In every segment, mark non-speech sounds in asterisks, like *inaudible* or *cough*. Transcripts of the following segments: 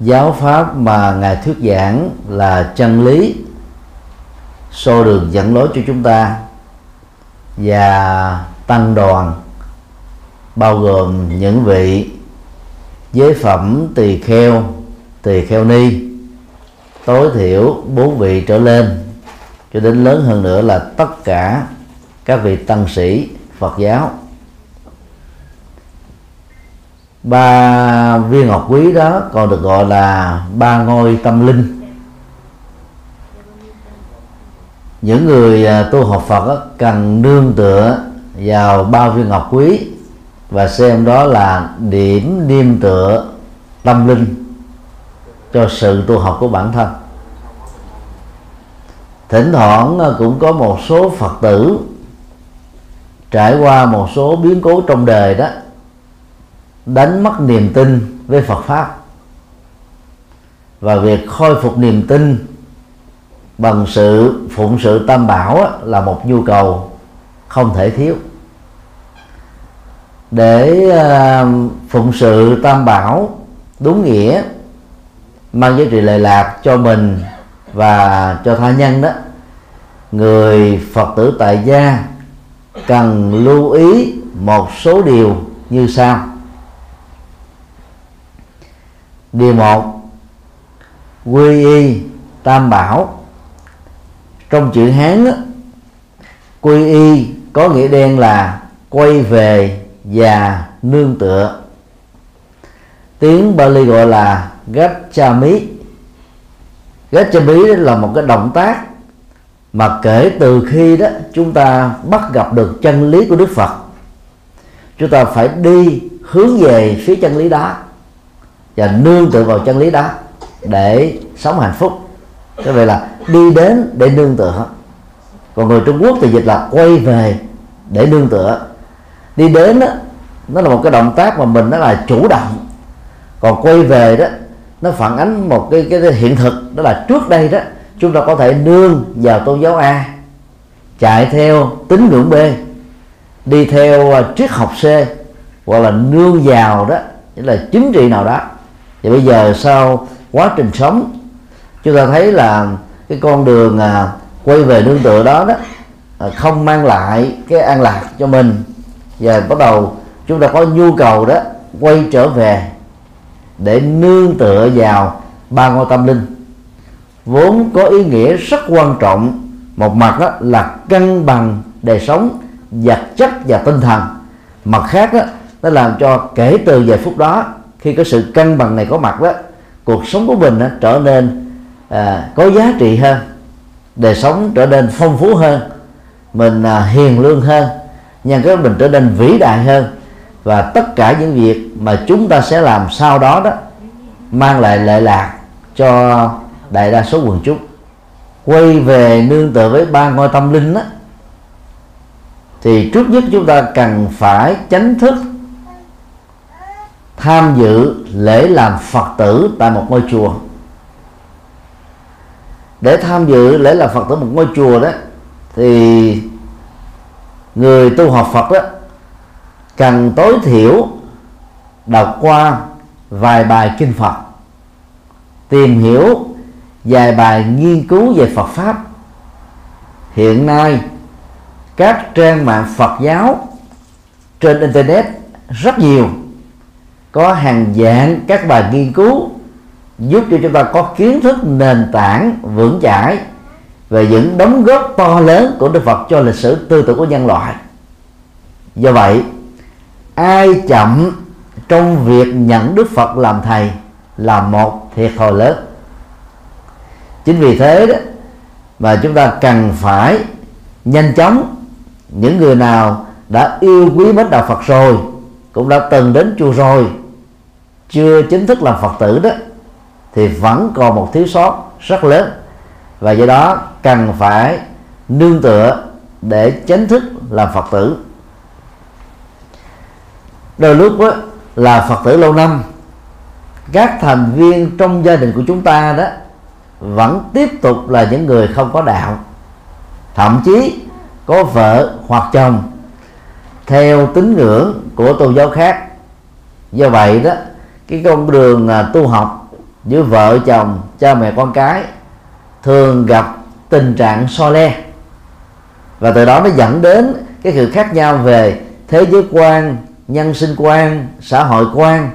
giáo pháp mà ngài thuyết giảng là chân lý xô đường dẫn lối cho chúng ta và tăng đoàn, bao gồm những vị giới phẩm tỳ kheo tỳ kheo ni, tối thiểu bốn vị trở lên. Cho đến lớn hơn nữa là tất cả các vị tăng sĩ Phật giáo ba viên ngọc quý đó còn được gọi là ba ngôi tâm linh. Những người à, tu học Phật cần nương tựa vào ba viên ngọc quý và xem đó là điểm niêm tựa tâm linh cho sự tu học của bản thân. Thỉnh thoảng à, cũng có một số phật tử trải qua một số biến cố trong đời đó đánh mất niềm tin với Phật pháp. Và việc khôi phục niềm tin bằng sự phụng sự tam bảo là một nhu cầu không thể thiếu. Để à, phụng sự tam bảo đúng nghĩa, mang giá trị lệ lạc cho mình và cho tha nhân đó, người phật tử tại gia cần lưu ý một số điều như sau điều một quy y tam bảo. Trong chữ hán đó, quy y có nghĩa đen là quay về và nương tựa. Tiếng Bali gọi là gachami gachami là một cái động tác mà kể từ khi đó chúng ta bắt gặp được chân lý của Đức Phật. Chúng ta phải đi hướng về phía chân lý đó và nương tựa vào chân lý đó để sống hạnh phúc. Cái vậy là đi đến để nương tựa. Còn người Trung Quốc thì dịch là quay về để nương tựa. Đi đến đó, nó là một cái động tác mà mình nó là chủ động. Còn quay về đó nó phản ánh một cái, cái, cái hiện thực đó là trước đây đó chúng ta có thể nương vào tôn giáo A chạy theo tín ngưỡng B đi theo à, triết học C hoặc là nương vào đó nghĩa là chính trị nào đó và bây giờ sau quá trình sống chúng ta thấy là cái con đường à, quay về nương tựa đó đó à, không mang lại cái an lạc cho mình. Và bắt đầu chúng ta có nhu cầu đó quay trở về để nương tựa vào ba ngôi tâm linh. Vốn có ý nghĩa rất quan trọng một mặt đó là cân bằng đời sống vật chất và tinh thần. Mặt khác đó, nó làm cho kể từ giây phút đó khi có sự cân bằng này có mặt đó cuộc sống của mình đó, trở nên à, có giá trị hơn đời sống trở nên phong phú hơn mình à, hiền lương hơn nhân cách mình trở nên vĩ đại hơn. Và tất cả những việc mà chúng ta sẽ làm sau đó đó mang lại lợi lạc cho đại đa số quần chúng. Quay về nương tựa với ba ngôi tâm linh đó thì trước nhất chúng ta cần phải tránh thức tham dự lễ làm phật tử tại một ngôi chùa. Để tham dự lễ làm phật tử một ngôi chùa đó, thì người tu học phật đó cần tối thiểu đọc qua vài bài kinh phật, tìm hiểu vài bài nghiên cứu về phật pháp. Hiện nay, các trang mạng phật giáo trên internet rất nhiều có hàng dạng các bài nghiên cứu giúp cho chúng ta có kiến thức nền tảng vững chãi về những đóng góp to lớn của Đức Phật cho lịch sử tư tưởng của nhân loại. Do vậy, ai chậm trong việc nhận Đức Phật làm thầy là một thiệt thòi lớn. Chính vì thế đó mà chúng ta cần phải nhanh chóng những người nào đã yêu quý mến đạo Phật rồi cũng đã từng đến chùa rồi chưa chính thức làm phật tử đó thì vẫn còn một thiếu sót rất lớn. Và do đó cần phải nương tựa để chính thức làm phật tử. Đôi lúc đó, là phật tử lâu năm các thành viên trong gia đình của chúng ta đó vẫn tiếp tục là những người không có đạo. Thậm chí có vợ hoặc chồng theo tín ngưỡng của tôn giáo khác. Do vậy đó cái con đường à, tu học giữa vợ chồng cha mẹ con cái thường gặp tình trạng so le. Và từ đó nó dẫn đến cái sự khác nhau về thế giới quan nhân sinh quan xã hội quan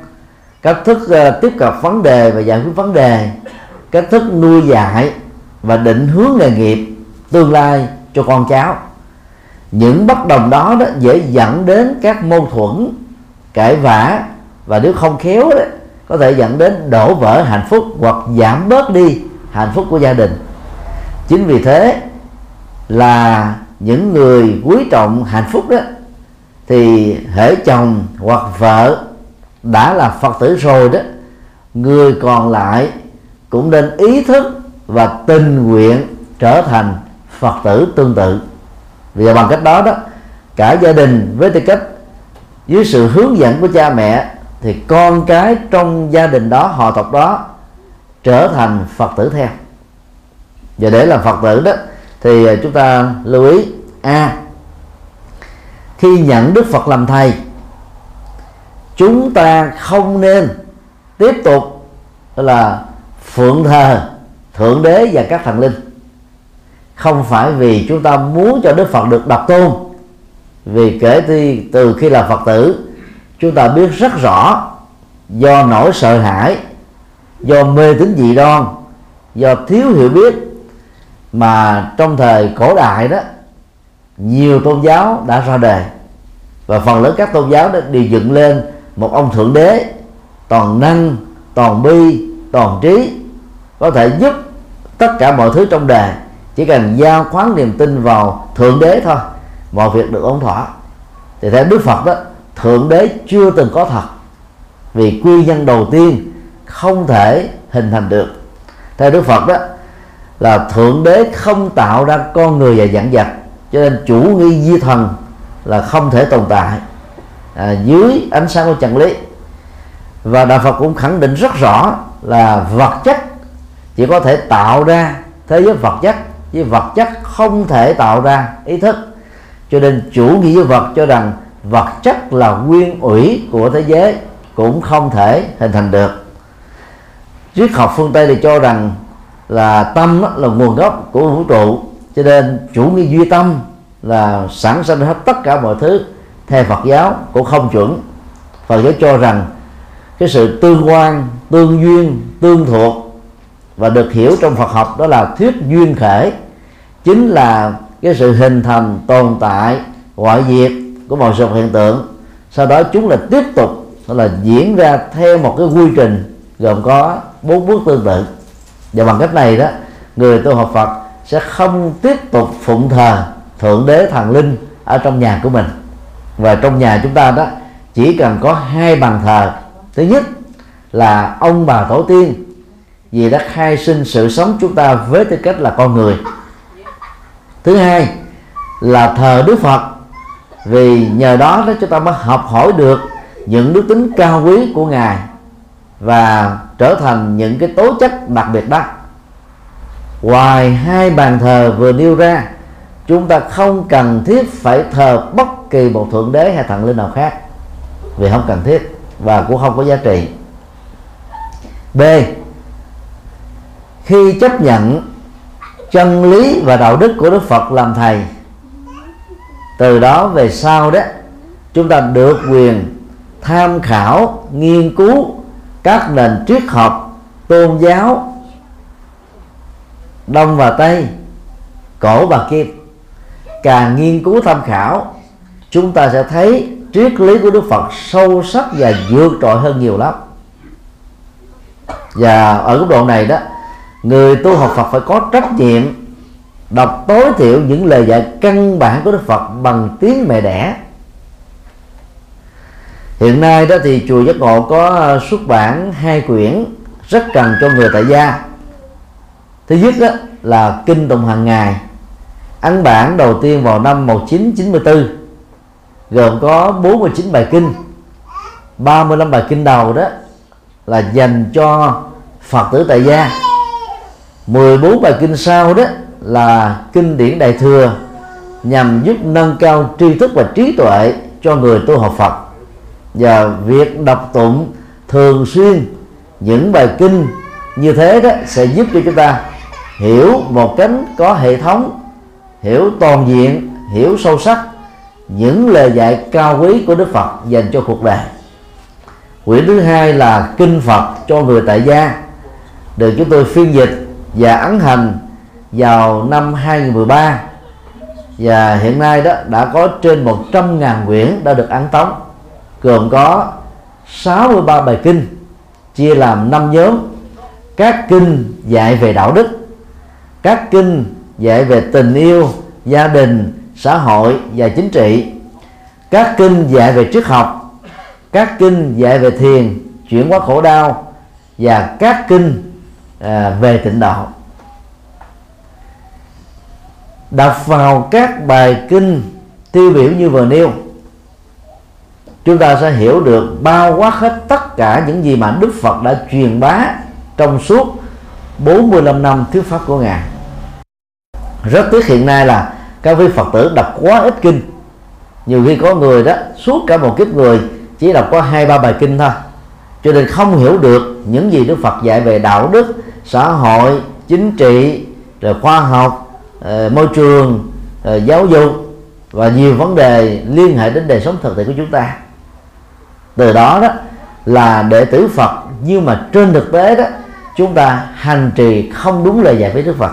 cách thức uh, tiếp cận vấn đề và giải quyết vấn đề cách thức nuôi dạy và định hướng nghề nghiệp tương lai cho con cháu. Những bất đồng đó, đó dễ dẫn đến các mâu thuẫn cãi vã và nếu không khéo đó, có thể dẫn đến đổ vỡ hạnh phúc hoặc giảm bớt đi hạnh phúc của gia đình. Chính vì thế là những người quý trọng hạnh phúc đó thì hễ chồng hoặc vợ đã là phật tử rồi đó người còn lại cũng nên ý thức và tình nguyện trở thành phật tử tương tự. Vì bằng cách đó đó cả gia đình với tư cách dưới sự hướng dẫn của cha mẹ thì con cái trong gia đình đó, họ tộc đó trở thành phật tử theo. Và để làm phật tử đó, thì à, chúng ta lưu ý, a, khi nhận đức phật làm thầy, chúng ta không nên tiếp tục là phượng thờ, thượng đế và các thần linh. Không phải vì chúng ta muốn cho đức phật được độc tôn, vì kể từ từ khi là phật tử chúng ta biết rất rõ do nỗi sợ hãi, do mê tín dị đoan, do thiếu hiểu biết mà trong thời cổ đại đó, nhiều tôn giáo đã ra đề. Và phần lớn các tôn giáo đã đều dựng lên một ông thượng đế toàn năng, toàn bi, toàn trí, có thể giúp tất cả mọi thứ trong đời chỉ cần giao khoán niềm tin vào thượng đế thôi, mọi việc được ổn thỏa. Thì theo đức phật đó thượng đế chưa từng có thật. Vì quy nhân đầu tiên không thể hình thành được. Theo đức phật đó là thượng đế không tạo ra con người và dạng vật cho nên chủ nghi di thần là không thể tồn tại. À, dưới ánh sáng của chân lý. Và đạo phật cũng khẳng định rất rõ là vật chất chỉ có thể tạo ra thế giới vật chất với vật chất không thể tạo ra ý thức. Cho nên chủ nghĩa vật cho rằng vật chất là nguyên ủy của thế giới cũng không thể hình thành được. Triết học phương tây thì cho rằng là tâm là nguồn gốc của vũ trụ, cho nên chủ nghĩa duy tâm là sản sinh hết tất cả mọi thứ theo Phật giáo cũng không chuẩn. Phật giáo cho rằng cái sự tương quan, tương duyên, tương thuộc và được hiểu trong Phật học đó là thuyết duyên khể, chính là cái sự hình thành, tồn tại ngoại diệt của một số hiện tượng. Sau đó chúng là tiếp tục là diễn ra theo một cái quy trình gồm có bốn bước tương tự. Và bằng cách này đó, người tu học Phật sẽ không tiếp tục phụng thờ thượng đế thần linh ở trong nhà của mình. Và trong nhà chúng ta đó, chỉ cần có hai bàn thờ. Thứ nhất là ông bà tổ tiên, vì đã khai sinh sự sống chúng ta với tư cách là con người. Thứ hai là thờ đức phật vì nhờ đó đó chúng ta mới học hỏi được những đức tính cao quý của ngài và trở thành những cái tố chất đặc biệt đó. Ngoài hai bàn thờ vừa nêu ra, chúng ta không cần thiết phải thờ bất kỳ một thượng đế hay thần linh nào khác. Vì không cần thiết và cũng không có giá trị. B. Khi chấp nhận chân lý và đạo đức của đức phật làm thầy từ đó về sau đó, chúng ta được quyền tham khảo, nghiên cứu các nền triết học, tôn giáo đông và tây, cổ và kim. Càng nghiên cứu tham khảo, chúng ta sẽ thấy triết lý của đức phật sâu sắc và vượt trội hơn nhiều lắm. Và ở góc độ này đó, người tu học phật phải có trách nhiệm đọc tối thiểu những lời dạy căn bản của đức phật bằng tiếng mẹ đẻ. Hiện nay đó thì chùa giác ngộ có ờ, xuất bản hai quyển rất cần cho người tại gia. Thứ nhất đó là kinh tụng hàng ngày, ấn bản đầu tiên vào năm 1994 gồm có 49 bài kinh. 35 bài kinh đầu đó là dành cho Phật tử tại gia. 14 bài kinh sau đó là kinh điển đại thừa, nhằm giúp nâng cao tri thức và trí tuệ cho người tu học Phật. Và việc đọc tụng thường xuyên những bài kinh như thế đó sẽ giúp cho chúng ta hiểu một cách có hệ thống, hiểu toàn diện, hiểu sâu sắc những lời dạy cao quý của Đức Phật dành cho cuộc đời. Quyển thứ hai là kinh Phật cho người tại gia. Được chúng tôi phiên dịch và ấn hành vào năm 2013 và hiện nay đó đã có trên 100.000 quyển đã được ấn tống. Gồm có 63 bài kinh chia làm 5 nhóm. Các kinh dạy về đạo đức các kinh dạy về tình yêu gia đình xã hội và chính trị. Các kinh dạy về triết học các kinh dạy về thiền chuyển hóa khổ đau và các kinh à, về tịnh độ đọc vào các bài kinh tiêu biểu như vừa nêu, chúng ta sẽ hiểu được bao quát hết tất cả những gì mà Đức Phật đã truyền bá trong suốt 45 năm thuyết pháp của ngài. Rất tiếc hiện nay là các vị Phật tử đọc quá ít kinh. Nhiều khi có người đó, suốt cả một kiếp người chỉ đọc có hai, ba bài kinh thôi. Cho nên không hiểu được những gì Đức Phật dạy về đạo đức, xã hội, chính trị, rồi khoa học Ờ, môi trường ờ, giáo dục và nhiều vấn đề liên hệ đến đời sống thực tế của chúng ta. Từ đó đó là đệ tử Phật, nhưng mà trên thực tế đó, chúng ta hành trì không đúng lời dạy với Đức Phật.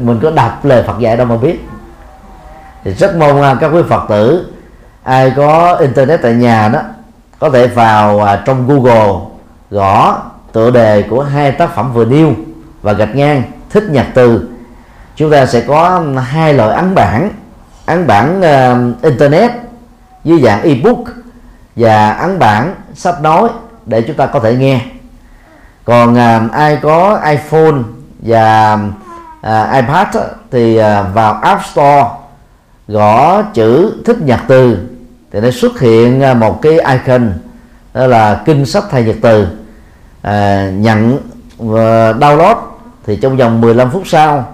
Mình có đọc lời Phật dạy đâu mà biết. Thì rất mong à, các quý Phật tử, ai có internet tại nhà đó, có thể vào à, trong Google gõ tựa đề của hai tác phẩm vừa nêu và gạch ngang, thích nhạc từ chúng ta sẽ có hai loại ấn bản. Ấn bản uh, internet dưới dạng ebook và ấn bản sách nói để chúng ta có thể nghe. Còn uh, ai có iPhone và uh, iPad thì uh, vào App Store gõ chữ thích nhật từ thì nó xuất hiện uh, một cái icon đó là kinh sách thầy nhật từ. À, nhận và download thì trong vòng 15 phút sau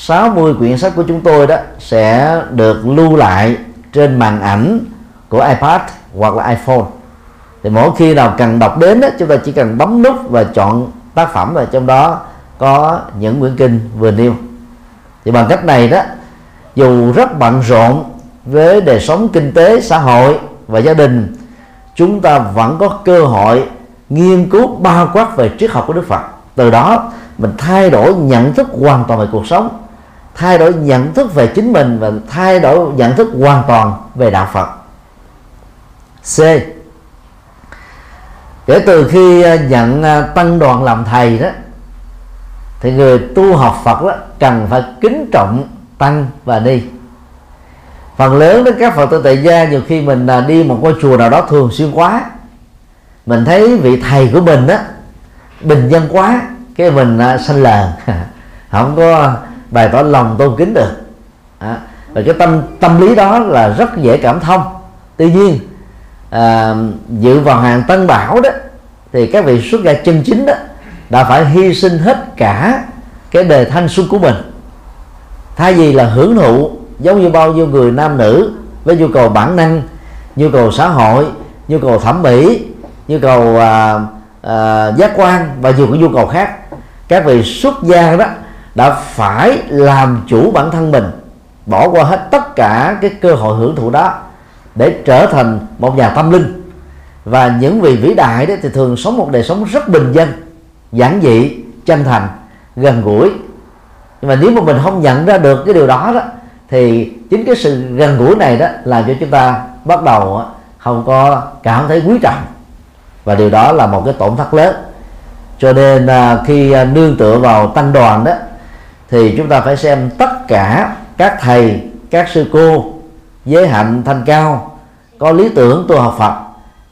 60 quyển sách của chúng tôi đó sẽ được lưu lại trên màn ảnh của iPad hoặc là iPhone. Thì mỗi khi nào cần đọc đến đó, chúng ta chỉ cần bấm nút và chọn tác phẩm và trong đó có những quyển kinh vừa nêu. Thì bằng cách này đó dù rất bận rộn với đời sống kinh tế xã hội và gia đình chúng ta vẫn có cơ hội nghiên cứu bao quát về triết học của Đức Phật. Từ đó mình thay đổi nhận thức hoàn toàn về cuộc sống thay đổi nhận thức về chính mình và thay đổi nhận thức hoàn toàn về đạo Phật. C. Kể từ khi à, nhận à, tăng đoàn làm thầy đó, thì người tu học Phật đó cần phải kính trọng tăng và ni phần lớn đó các phật tử tại gia nhiều khi mình à, đi một ngôi chùa nào đó thường xuyên quá, mình thấy vị thầy của mình đó bình dân quá, cái mình sanh lờn. *laughs* Không có bày tỏ lòng tôn kính được. À, và cái tâm tâm lý đó là rất dễ cảm thông. Tuy nhiên à, dự vào hàng tân bảo đó thì các vị xuất gia chân chính đó đã phải hy sinh hết cả cái đề thanh xuân của mình. Thay vì là hưởng thụ giống như bao nhiêu người nam nữ với nhu cầu bản năng nhu cầu xã hội nhu cầu thẩm mỹ nhu cầu à, à, giác quan và nhiều cái nhu cầu khác các vị xuất gia đó đã phải làm chủ bản thân mình, bỏ qua hết tất cả cái cơ hội hưởng thụ đó để trở thành một nhà tâm linh. Và những vị vĩ đại đó thì thường sống một đời sống rất bình dân, giản dị, chân thành, gần gũi. Nhưng mà nếu mà mình không nhận ra được cái điều đó đó, thì chính cái sự gần gũi này đó làm cho chúng ta bắt đầu không có cảm thấy quý trọng. Và điều đó là một cái tổn thất lớn. Cho nên à, khi à, nương tựa vào tăng đoàn đó thì chúng ta phải xem tất cả các thầy, các sư cô giới hạnh thanh cao có lý tưởng tu học Phật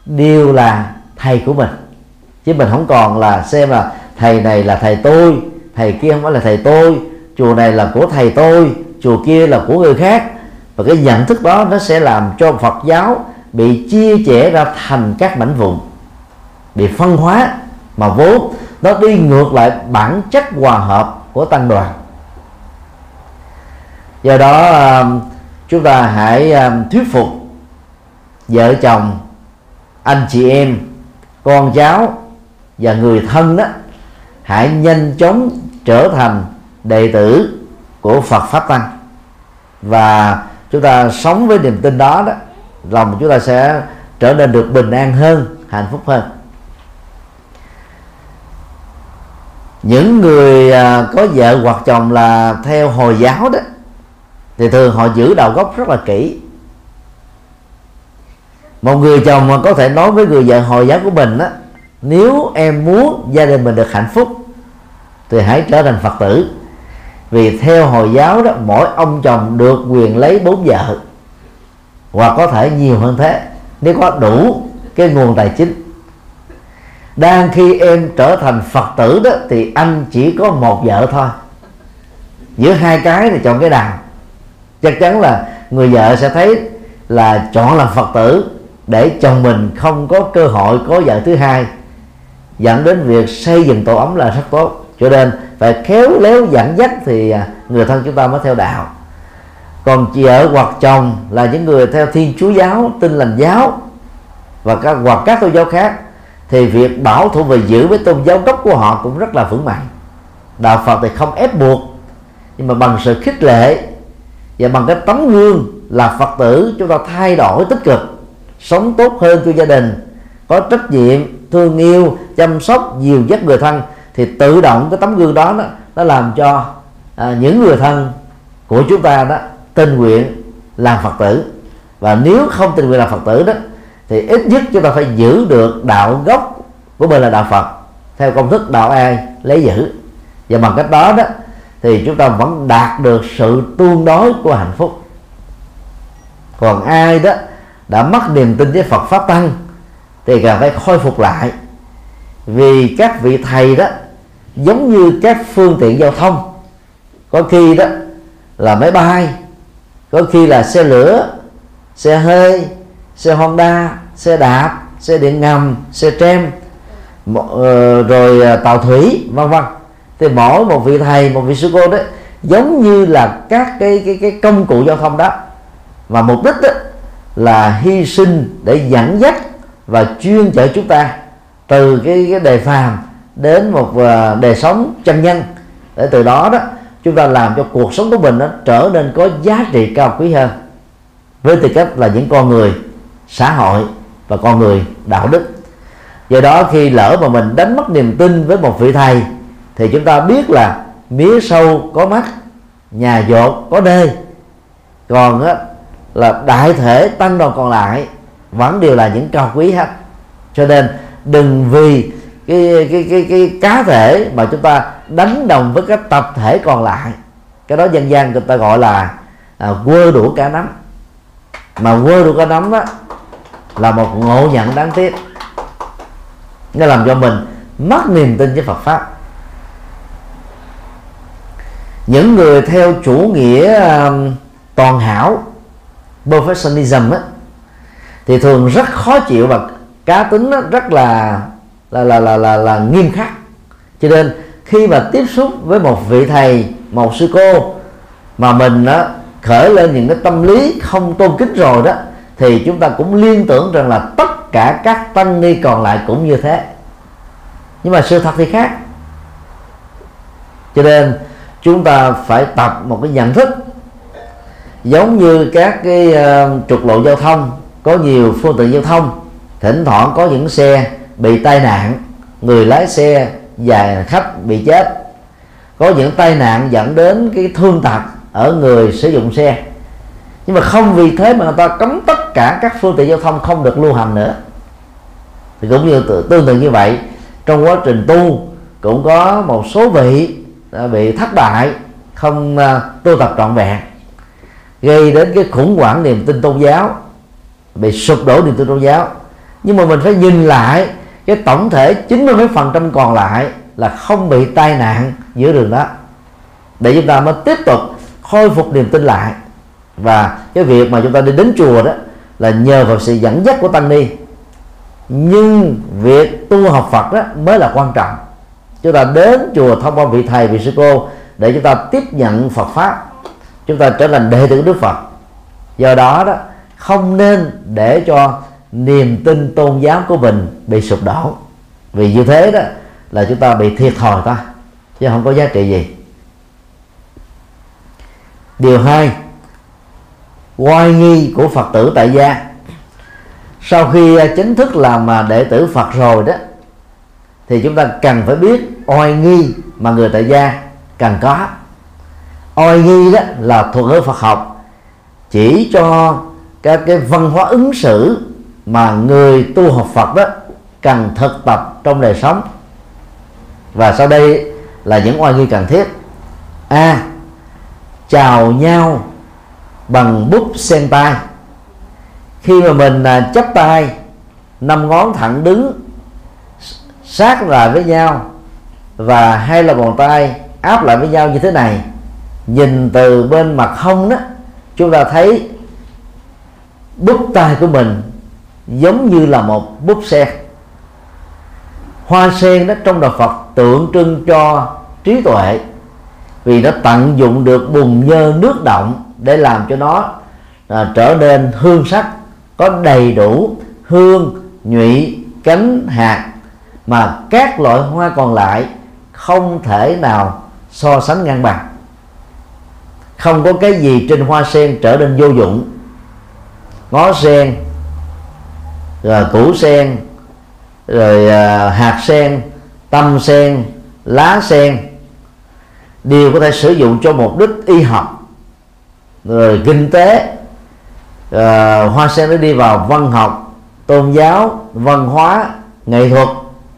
đều là thầy của mình. Chứ mình không còn là xem là thầy này là thầy tôi, thầy kia không phải là thầy tôi, chùa này là của thầy tôi, chùa kia là của người khác. Và cái nhận thức đó nó sẽ làm cho Phật giáo bị chia sẻ ra thành các mảnh vụn, bị phân hóa mà vốn nó đi ngược lại bản chất hòa hợp của tăng đoàn do đó um, chúng ta hãy um, thuyết phục vợ chồng, anh chị em, con cháu và người thân đó, hãy nhanh chóng trở thành đệ tử của Phật pháp tăng. Và chúng ta sống với niềm tin đó đó, lòng chúng ta sẽ trở nên được bình an hơn, hạnh phúc hơn. Những người à, có vợ hoặc chồng là theo hồi giáo đó thì thường họ giữ đầu gốc rất là kỹ. Một người chồng mà có thể nói với người vợ hồi giáo của mình á, nếu em muốn gia đình mình được hạnh phúc, thì hãy trở thành phật tử. Vì theo hồi giáo đó, mỗi ông chồng được quyền lấy bốn vợ, hoặc có thể nhiều hơn thế, nếu có đủ cái nguồn tài chính. Đang khi em trở thành phật tử đó, thì anh chỉ có một vợ thôi. Giữa hai cái thì chọn cái nào chắc chắn là người vợ sẽ thấy là chọn làm phật tử để chồng mình không có cơ hội có vợ thứ hai, dẫn đến việc xây dựng tổ ấm là rất tốt. Cho nên phải khéo léo dẫn dắt thì à, người thân chúng ta mới theo đạo. Còn vợ hoặc chồng là những người theo thiên chúa giáo, tin lành giáo và các, hoặc các tôn giáo khác, thì việc bảo thủ và giữ với tôn giáo gốc của họ cũng rất là vững mạnh. Đạo phật thì không ép buộc, nhưng mà bằng sự khích lệ và bằng cái tấm gương là phật tử chúng ta thay đổi tích cực sống tốt hơn cho gia đình có trách nhiệm thương yêu chăm sóc nhiều dắt người thân thì tự động cái tấm gương đó nó, nó làm cho à, những người thân của chúng ta đó tình nguyện làm phật tử. Và nếu không tình nguyện làm phật tử đó thì ít nhất chúng ta phải giữ được đạo gốc của mình là đạo phật theo công thức đạo ai lấy giữ. Và bằng cách đó đó thì chúng ta vẫn đạt được sự tương đối của hạnh phúc. Còn ai đó đã mất niềm tin với Phật pháp tăng thì cần phải khôi phục lại. Vì các vị thầy đó giống như các phương tiện giao thông. Có khi đó là máy bay, có khi là xe lửa, xe hơi, xe honda, xe đạp, xe điện ngầm, xe trem ờ, rồi ờ, tàu thủy, vân vân thì mỗi một vị thầy, một vị sư cô đó giống như là các cái cái cái công cụ giao thông đó. Và mục đích đó là hy sinh để dẫn dắt và chuyên chở chúng ta từ cái cái đề phàm đến một à, đề sống chân nhân. Để từ đó đó, chúng ta làm cho cuộc sống của mình nó trở nên có giá trị cao quý hơn. Với tư cách là những con người xã hội và con người đạo đức. Do đó khi lỡ mà mình đánh mất niềm tin với một vị thầy thì chúng ta biết là mía sâu có mắt nhà dột có đê. Còn á, là đại thể tăng đoàn còn lại vẫn đều là những cao quý hết. Cho nên đừng vì cái cái cái cái cá thể mà chúng ta đánh đồng với các tập thể còn lại. Cái đó dân gian người ta gọi là à, quơ đũa cá nắm. Mà quơ đũa cá nắm đó là một ngộ nhận đáng tiếc. Nó làm cho mình mất niềm tin với Phật pháp những người theo chủ nghĩa um, toàn hảo perfectionism á thì thường rất khó chịu và cá tính rất là là là là là, là nghiêm khắc. Cho nên khi mà tiếp xúc với một vị thầy một sư cô mà mình đó khởi lên những cái tâm lý không tôn kính rồi đó thì chúng ta cũng liên tưởng rằng là tất cả các tăng ni còn lại cũng như thế. Nhưng mà sự thật thì khác. Cho nên chúng ta phải tập một cái nhận thức. Giống như các cái uh, trục lộ giao thông có nhiều phương tiện giao thông thỉnh thoảng có những xe bị tai nạn người lái xe và khách bị chết. Có những tai nạn dẫn đến cái thương tật ở người sử dụng xe. Nhưng mà không vì thế mà người ta cấm tất cả các phương tiện giao thông không được lưu hành nữa. Thì cũng như tương tự như vậy trong quá trình tu cũng có một số vị bị thất bại, không à, tu tập trọn vẹn, gây đến cái khủng hoảng niềm tin tôn giáo, bị sụp đổ niềm tin tôn giáo. Nhưng mà mình phải nhìn lại cái tổng thể 90 mấy phần trăm còn lại là không bị tai nạn giữa đường đó. Để chúng ta mới tiếp tục khôi phục niềm tin lại. Và cái việc mà chúng ta đi đến chùa đó là nhờ vào sự dẫn dắt của tăng ni. Nhưng việc tu học Phật đó mới là quan trọng chúng ta đến chùa thông qua vị thầy vị sư cô để chúng ta tiếp nhận Phật pháp. Chúng ta trở thành đệ tử Đức Phật. Do đó đó, không nên để cho niềm tin tôn giáo của mình bị sụp đổ. Vì như thế đó là chúng ta bị thiệt thòi ta, chứ không có giá trị gì. Điều hai, oai nghi của phật tử tại gia. Sau khi chính thức làm mà đệ tử phật rồi đó thì chúng ta cần phải biết oai nghi mà người tại gia cần có. Oai nghi đó là thuật ngữ phật học. Chỉ cho các cái văn hóa ứng xử mà người tu học phật đó cần thực tập trong đời sống. Và sau đây là những oai nghi cần thiết. A. À, chào nhau bằng bút sen tay khi mà mình à, chắp chấp tay năm ngón thẳng đứng sát lại với nhau và hai lòng bàn tay áp lại với nhau như thế này. Nhìn từ bên mặt hông đó chúng ta thấy bút tay của mình giống như là một bút sen. Hoa sen đó trong đạo Phật tượng trưng cho trí tuệ vì nó tận dụng được bùn nhơ nước động để làm cho nó à, trở nên hương sắc có đầy đủ hương nhụy cánh hạt mà các loại hoa còn lại không thể nào so sánh ngang bằng. Không có cái gì trên hoa sen trở nên vô dụng. Ngó sen, rồi củ sen, rồi à, hạt sen, tâm sen, lá sen đều có thể sử dụng cho mục đích y học, rồi kinh tế. Rồi à, hoa sen nó đi vào văn học, tôn giáo, văn hóa, nghệ thuật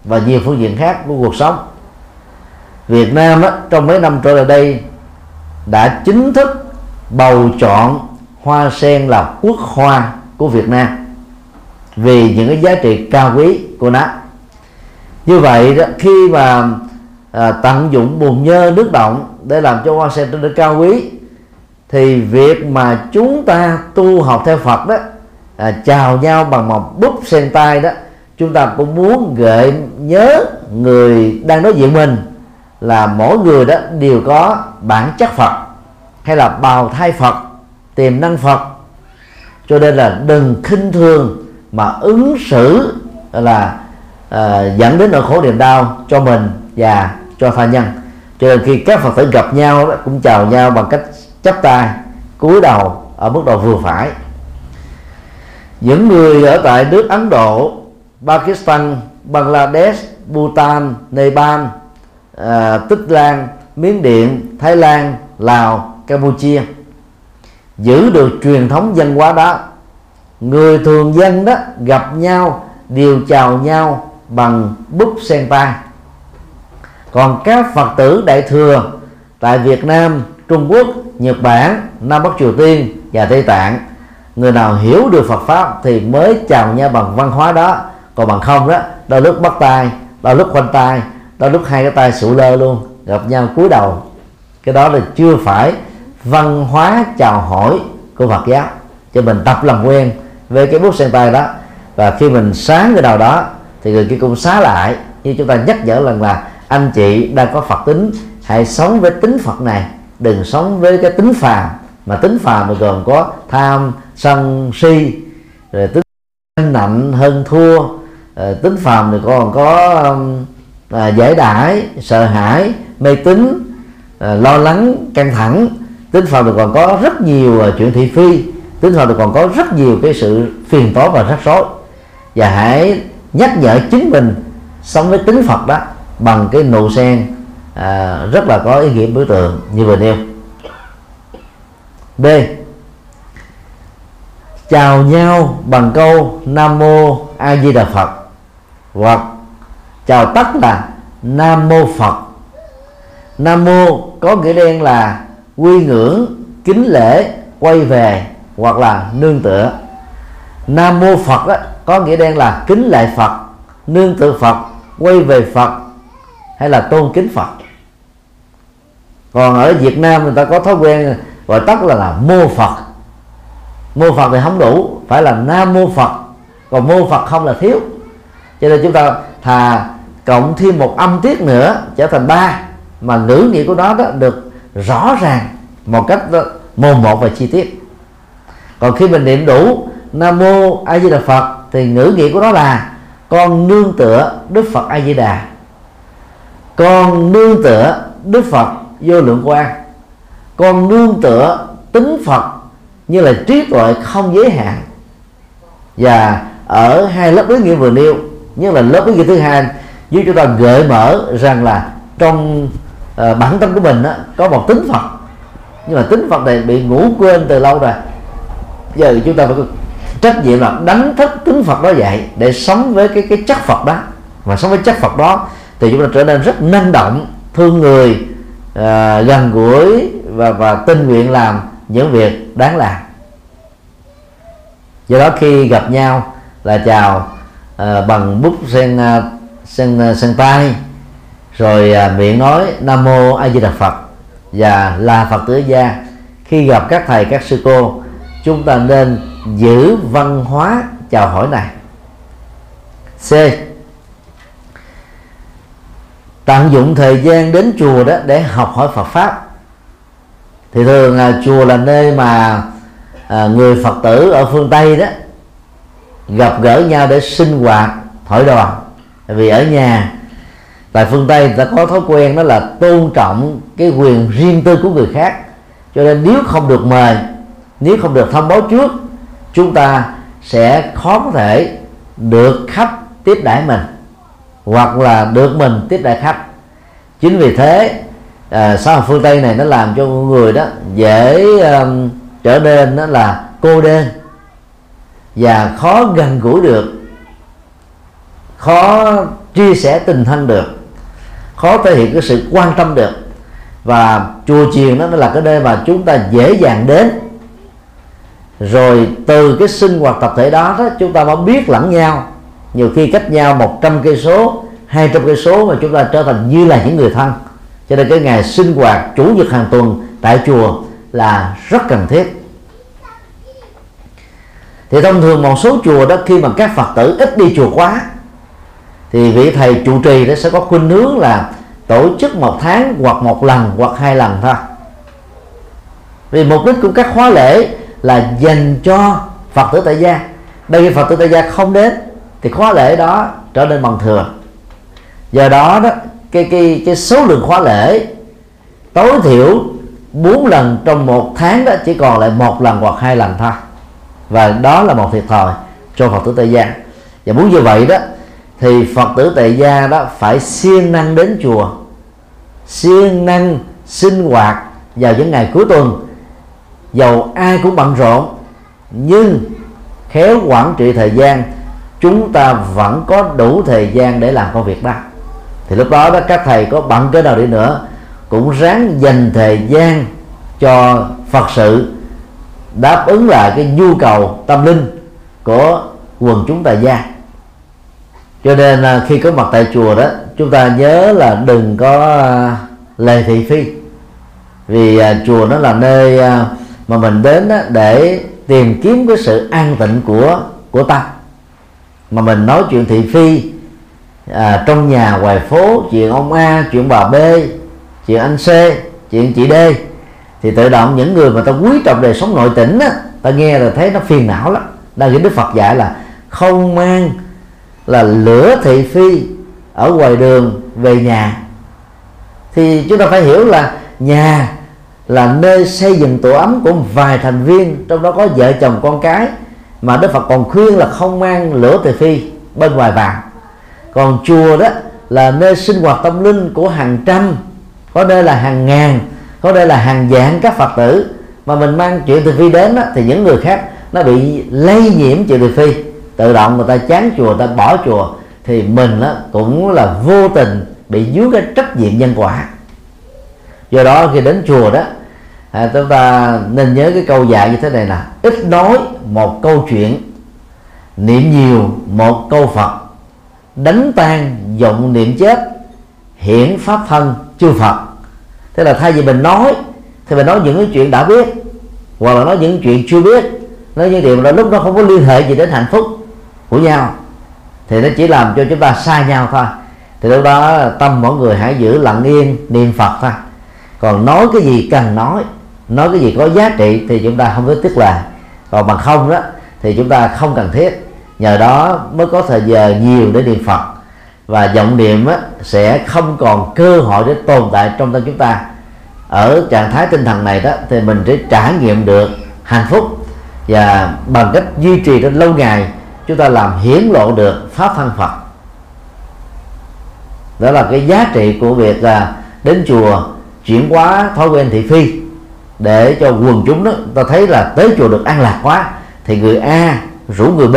và nhiều phương diện khác của cuộc sống. Việt Nam đó, trong mấy năm trở lại đây đã chính thức bầu chọn hoa sen là quốc hoa của Việt Nam vì những cái giá trị cao quý của nó. Như vậy đó, khi mà à, tận dụng bùn nhơ nước động để làm cho hoa sen trở nên cao quý thì việc mà chúng ta tu học theo Phật đó à, chào nhau bằng một bút sen tay đó chúng ta cũng muốn gợi nhớ người đang đối diện mình là mỗi người đó đều có bản chất Phật hay là bào thai Phật tiềm năng Phật. Cho nên là đừng khinh thường mà ứng xử là uh, dẫn đến nỗi khổ niềm đau cho mình và cho tha nhân. Cho nên khi các phật tử gặp nhau đó, cũng chào nhau bằng cách chắp tay cúi đầu ở mức độ vừa phải. Những người ở tại nước Ấn Độ, Pakistan, Bangladesh, Bhutan, Nepal, à, Tích Lan, Miến Điện, Thái Lan, Lào, Campuchia. Giữ được truyền thống văn hóa đó người thường dân đó gặp nhau đều chào nhau bằng bút sen tay còn các phật tử đại thừa tại Việt Nam, Trung Quốc, Nhật Bản, Nam Bắc Triều Tiên và Tây Tạng người nào hiểu được Phật pháp thì mới chào nhau bằng văn hóa đó còn bằng không đó, đôi lúc bắt tay, đôi lúc khoanh tay, đôi lúc hai cái tay sụ lơ luôn, gặp nhau cúi đầu. Cái đó là chưa phải văn hóa chào hỏi của Phật giáo. Cho mình tập làm quen với cái bút sen tay đó. Và khi mình sáng cái đầu đó, thì người kia cũng xá lại. Như chúng ta nhắc nhở lần là, anh chị đang có Phật tính, hãy sống với tính Phật này. Đừng sống với cái tính phàm. Mà tính phàm mà gồm có tham, sân, si, rồi tính nạnh, hơn thua. Ờ, tính phàm thì còn có à, giải đãi sợ hãi mê tín à, lo lắng căng thẳng. Tính phàm thì còn có rất nhiều à, chuyện thị phi. Tính phàm thì còn có rất nhiều cái sự phiền toái và rắc rối. Và hãy nhắc nhở chính mình sống với tính phật đó bằng cái nụ sen à, rất là có ý nghĩa biểu tượng như vừa nêu. B. Chào nhau bằng câu nam mô a di đà phật hoặc chào tắt là nam mô phật. Nam mô có nghĩa đen là quy ngưỡng kính lễ quay về hoặc là nương tựa. Nam mô phật đó, có nghĩa đen là kính lệ phật nương tựa phật quay về phật hay là tôn kính phật. Còn ở việt nam người ta có thói quen gọi tắt là là mô phật. Mô phật thì không đủ phải là nam mô phật. Còn mô phật không là thiếu cho nên chúng ta thà cộng thêm một âm tiết nữa trở thành ba, mà ngữ nghĩa của nó đó được rõ ràng một cách mồm một và chi tiết. Còn khi mình niệm đủ nam mô a di đà phật thì ngữ nghĩa của nó là con nương tựa đức phật a di đà. Con nương tựa đức phật vô lượng quan con nương tựa tính phật như là trí tuệ không giới hạn. Và ở hai lớp ý nghĩa vừa nêu nhất là lớp ý nghĩa thứ hai giúp chúng ta gợi mở rằng là trong uh, bản tâm của mình đó, có một tính phật. Nhưng mà tính phật này bị ngủ quên từ lâu rồi. Giờ chúng ta phải có trách nhiệm là đánh thức tính phật đó dậy để sống với cái cái chất phật đó. Và sống với chất phật đó thì chúng ta trở nên rất năng động thương người uh, gần gũi và và tình nguyện làm những việc đáng làm. Do đó khi gặp nhau là chào à, bằng bút sen à, sen à, sen tay. Rồi à, miệng nói nam mô a di đà phật và là phật tử gia. Khi gặp các thầy các sư cô chúng ta nên giữ văn hóa chào hỏi này. C. Tận dụng thời gian đến chùa đó để học hỏi Phật pháp. Thì thường là chùa là nơi mà à, người Phật tử ở phương Tây đó gặp gỡ nhau để sinh hoạt thổi đoàn. Vì ở nhà tại phương Tây người ta có thói quen đó là tôn trọng cái quyền riêng tư của người khác. Cho nên nếu không được mời nếu không được thông báo trước chúng ta sẽ khó có thể được khách tiếp đãi mình hoặc là được mình tiếp đãi khách. Chính vì thế à, xã hội phương tây này nó làm cho người đó dễ um, trở nên đó là cô đơn và khó gần gũi được. Khó chia sẻ tình thân được. Khó thể hiện cái sự quan tâm được. Và chùa chiền đó nó là cái nơi mà chúng ta dễ dàng đến. Rồi từ cái sinh hoạt tập thể đó, đó chúng ta mới biết lẫn nhau. Nhiều khi cách nhau 100 cây số 200 cây số mà chúng ta trở thành như là những người thân. Cho nên cái ngày sinh hoạt chủ nhật hàng tuần tại chùa là rất cần thiết thì thông thường một số chùa đó khi mà các phật tử ít đi chùa quá, thì vị thầy trụ trì nó sẽ có khuynh hướng là tổ chức một tháng hoặc một lần hoặc hai lần thôi. Vì mục đích của các khóa lễ là dành cho phật tử tại gia. Đây khi phật tử tại gia không đến, thì khóa lễ đó trở nên bằng thừa. Do đó đó, cái cái cái số lượng khóa lễ tối thiểu bốn lần trong một tháng đó chỉ còn lại một lần hoặc hai lần thôi và đó là một thiệt thòi cho phật tử tại gia. Và muốn như vậy đó, thì phật tử tại gia đó phải siêng năng đến chùa, siêng năng sinh hoạt vào những ngày cuối tuần. Dầu ai cũng bận rộn, nhưng khéo quản trị thời gian, chúng ta vẫn có đủ thời gian để làm công việc đó. Thì lúc đó đó, các thầy có bận cái nào đi nữa, cũng ráng dành thời gian cho phật sự đáp ứng lại cái nhu cầu tâm linh của quần chúng tại gia. Cho nên à, khi có mặt tại chùa đó chúng ta nhớ là đừng có à, lề thị phi. Vì à, chùa nó là nơi mà mình đến để tìm kiếm cái sự an tịnh của của tâm mà mình nói chuyện thị phi à, trong nhà ngoài phố chuyện ông A chuyện bà B chuyện anh C chuyện chị D thì tự động những người mà ta quý trọng đời sống nội tỉnh á ta nghe là thấy nó phiền não lắm. Đang cái Đức Phật dạy là không mang là lửa thị phi ở ngoài đường về nhà. Thì chúng ta phải hiểu là nhà là nơi xây dựng tổ ấm của vài thành viên, trong đó có vợ chồng con cái, mà Đức Phật còn khuyên là không mang lửa thị phi bên ngoài vào. Còn chùa đó là nơi sinh hoạt tâm linh của hàng trăm, có nơi là hàng ngàn có đây là hàng vạn các phật tử mà mình mang chuyện từ phi đến đó, thì những người khác nó bị lây nhiễm chuyện từ phi. Tự động người ta chán chùa người ta bỏ chùa thì mình đó cũng là vô tình bị dưới cái trách nhiệm nhân quả. Do đó khi đến chùa đó à, chúng ta nên nhớ cái câu dạy như thế này là ít nói một câu chuyện niệm nhiều một câu phật. Đánh tan vọng niệm chết hiển pháp thân chư phật thế là thay vì mình nói, thì mình nói những cái chuyện đã biết, hoặc là nói những chuyện chưa biết, nói những điều là lúc nó không có liên hệ gì đến hạnh phúc của nhau, thì nó chỉ làm cho chúng ta sai nhau thôi. Thì lúc đó, tâm mỗi người hãy giữ lặng yên, niệm phật thôi. Còn nói cái gì cần nói nói cái gì có giá trị thì chúng ta không có tiếc lời còn bằng không đó, thì chúng ta không cần thiết. Nhờ đó mới có thời giờ nhiều để niệm phật và vọng niệm á, sẽ không còn cơ hội để tồn tại trong tâm chúng ta. Ở trạng thái tinh thần này đó thì mình sẽ trải nghiệm được hạnh phúc. Và bằng cách duy trì đến lâu ngày chúng ta làm hiển lộ được pháp thân phật. Đó là cái giá trị của việc là đến chùa chuyển hóa thói quen thị phi. Để cho quần chúng đó ta thấy là tới chùa được an lạc quá thì người A rủ người B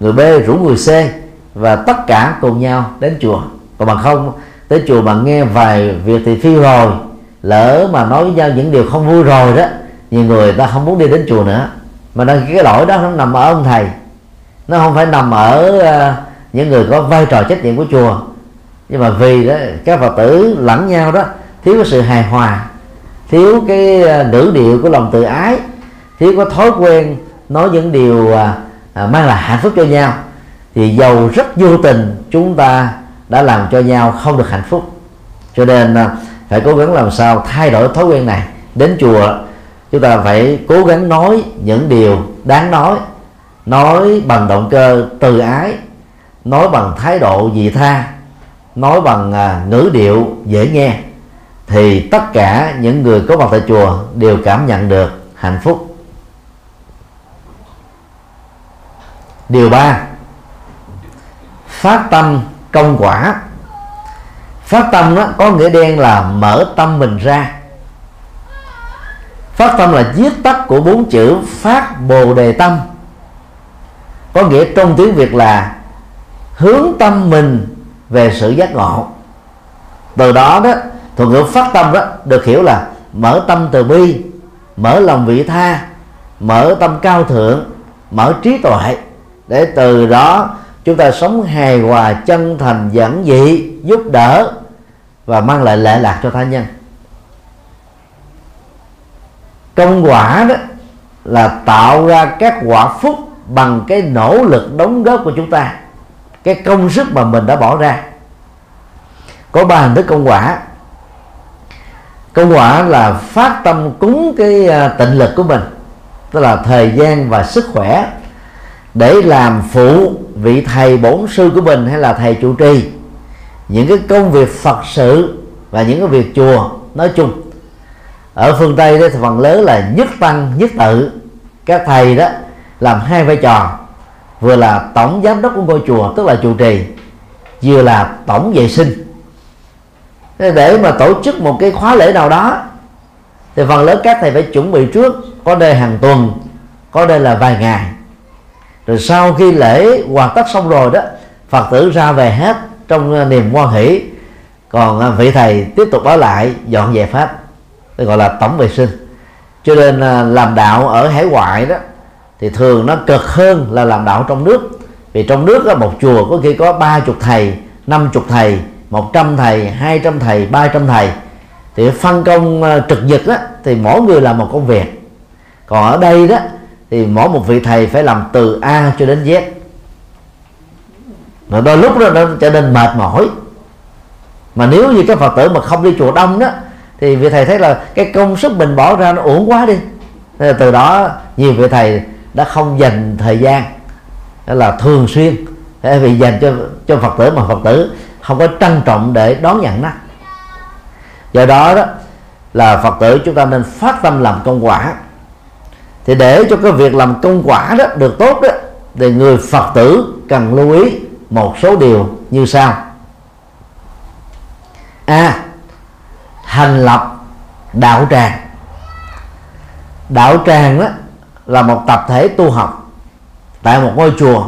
người B rủ người C và tất cả cùng nhau đến chùa. Còn bằng không tới chùa mà nghe vài việc thì phi rồi lỡ mà nói với nhau những điều không vui rồi đó nhiều người ta không muốn đi đến chùa nữa. Mà đang cái lỗi đó nó nằm ở ông thầy. Nó không phải nằm ở uh, những người có vai trò trách nhiệm của chùa. Nhưng mà vì đó các phật tử lẫn nhau đó thiếu cái sự hài hòa thiếu cái nữ ngữ điệu của lòng tự ái thiếu có thói quen nói những điều uh, mang lại hạnh phúc cho nhau thì giàu rất vô tình, chúng ta đã làm cho nhau không được hạnh phúc. Cho nên à, phải cố gắng làm sao thay đổi thói quen này. Đến chùa, chúng ta phải cố gắng nói những điều đáng nói. Nói bằng động cơ từ ái, nói bằng thái độ vị tha, nói bằng à, ngữ điệu dễ nghe. Thì tất cả những người có mặt tại chùa đều cảm nhận được hạnh phúc. Điều ba phát tâm công quả. Phát tâm đó có nghĩa đen là mở tâm mình ra. Phát tâm là viết tắt của bốn chữ phát bồ đề tâm. Có nghĩa trong tiếng việt là hướng tâm mình về sự giác ngộ. Từ đó đó, thuật ngữ phát tâm đó được hiểu là mở tâm từ bi, mở lòng vị tha, mở tâm cao thượng, mở trí tuệ. Để từ đó chúng ta sống hài hòa, chân thành, giản dị, giúp đỡ và mang lại lệ lạc cho tha nhân. Công quả đó là tạo ra các quả phúc bằng cái nỗ lực đóng góp của chúng ta, cái công sức mà mình đã bỏ ra. Có ba hình thức công quả. Công quả là phát tâm cúng cái à, tịnh lực của mình, tức là thời gian và sức khỏe để làm phụ vị thầy bổn sư của mình hay là thầy chủ trì. Những cái công việc phật sự và những cái việc chùa nói chung. Ở phương tây đó thì phần lớn là nhất tăng, nhất tự. Các thầy đó làm hai vai trò. Vừa là tổng giám đốc của ngôi chùa, tức là chủ trì, vừa là tổng vệ sinh. Để mà tổ chức một cái khóa lễ nào đó, thì phần lớn các thầy phải chuẩn bị trước. Có đây hàng tuần, có đây là vài ngày rồi sau khi lễ hoàn tất xong rồi đó phật tử ra về hết trong ờ, niềm hoan hỷ. Còn ờ, vị thầy tiếp tục ở lại dọn dẹp hết gọi là tổng vệ sinh. Cho nên ờ, làm đạo ở hải ngoại đó thì thường nó cực hơn là làm đạo trong nước. Vì trong nước á, một chùa có khi có ba chục thầy năm chục thầy một trăm thầy hai trăm thầy ba trăm thầy. Thì phân công trực nhật đó thì mỗi người làm một công việc. Còn ở đây đó thì mỗi một vị thầy phải làm từ A cho đến Z. Mà đôi lúc đó nó trở nên mệt mỏi. Mà nếu như các phật tử mà không đi chùa đông đó, thì vị thầy thấy là cái công sức mình bỏ ra nó uổng quá đi. Từ đó, nhiều vị thầy đã không dành thời gian, đó là thường xuyên vì dành cho cho phật tử mà phật tử không có trân trọng để đón nhận nó. Do đó đó, là phật tử chúng ta nên phát tâm làm công quả thì để cho cái việc làm công quả đó được tốt đó thì người phật tử cần lưu ý một số điều như sau. A thành lập đạo tràng. Đạo tràng đó là một tập thể tu học tại một ngôi chùa.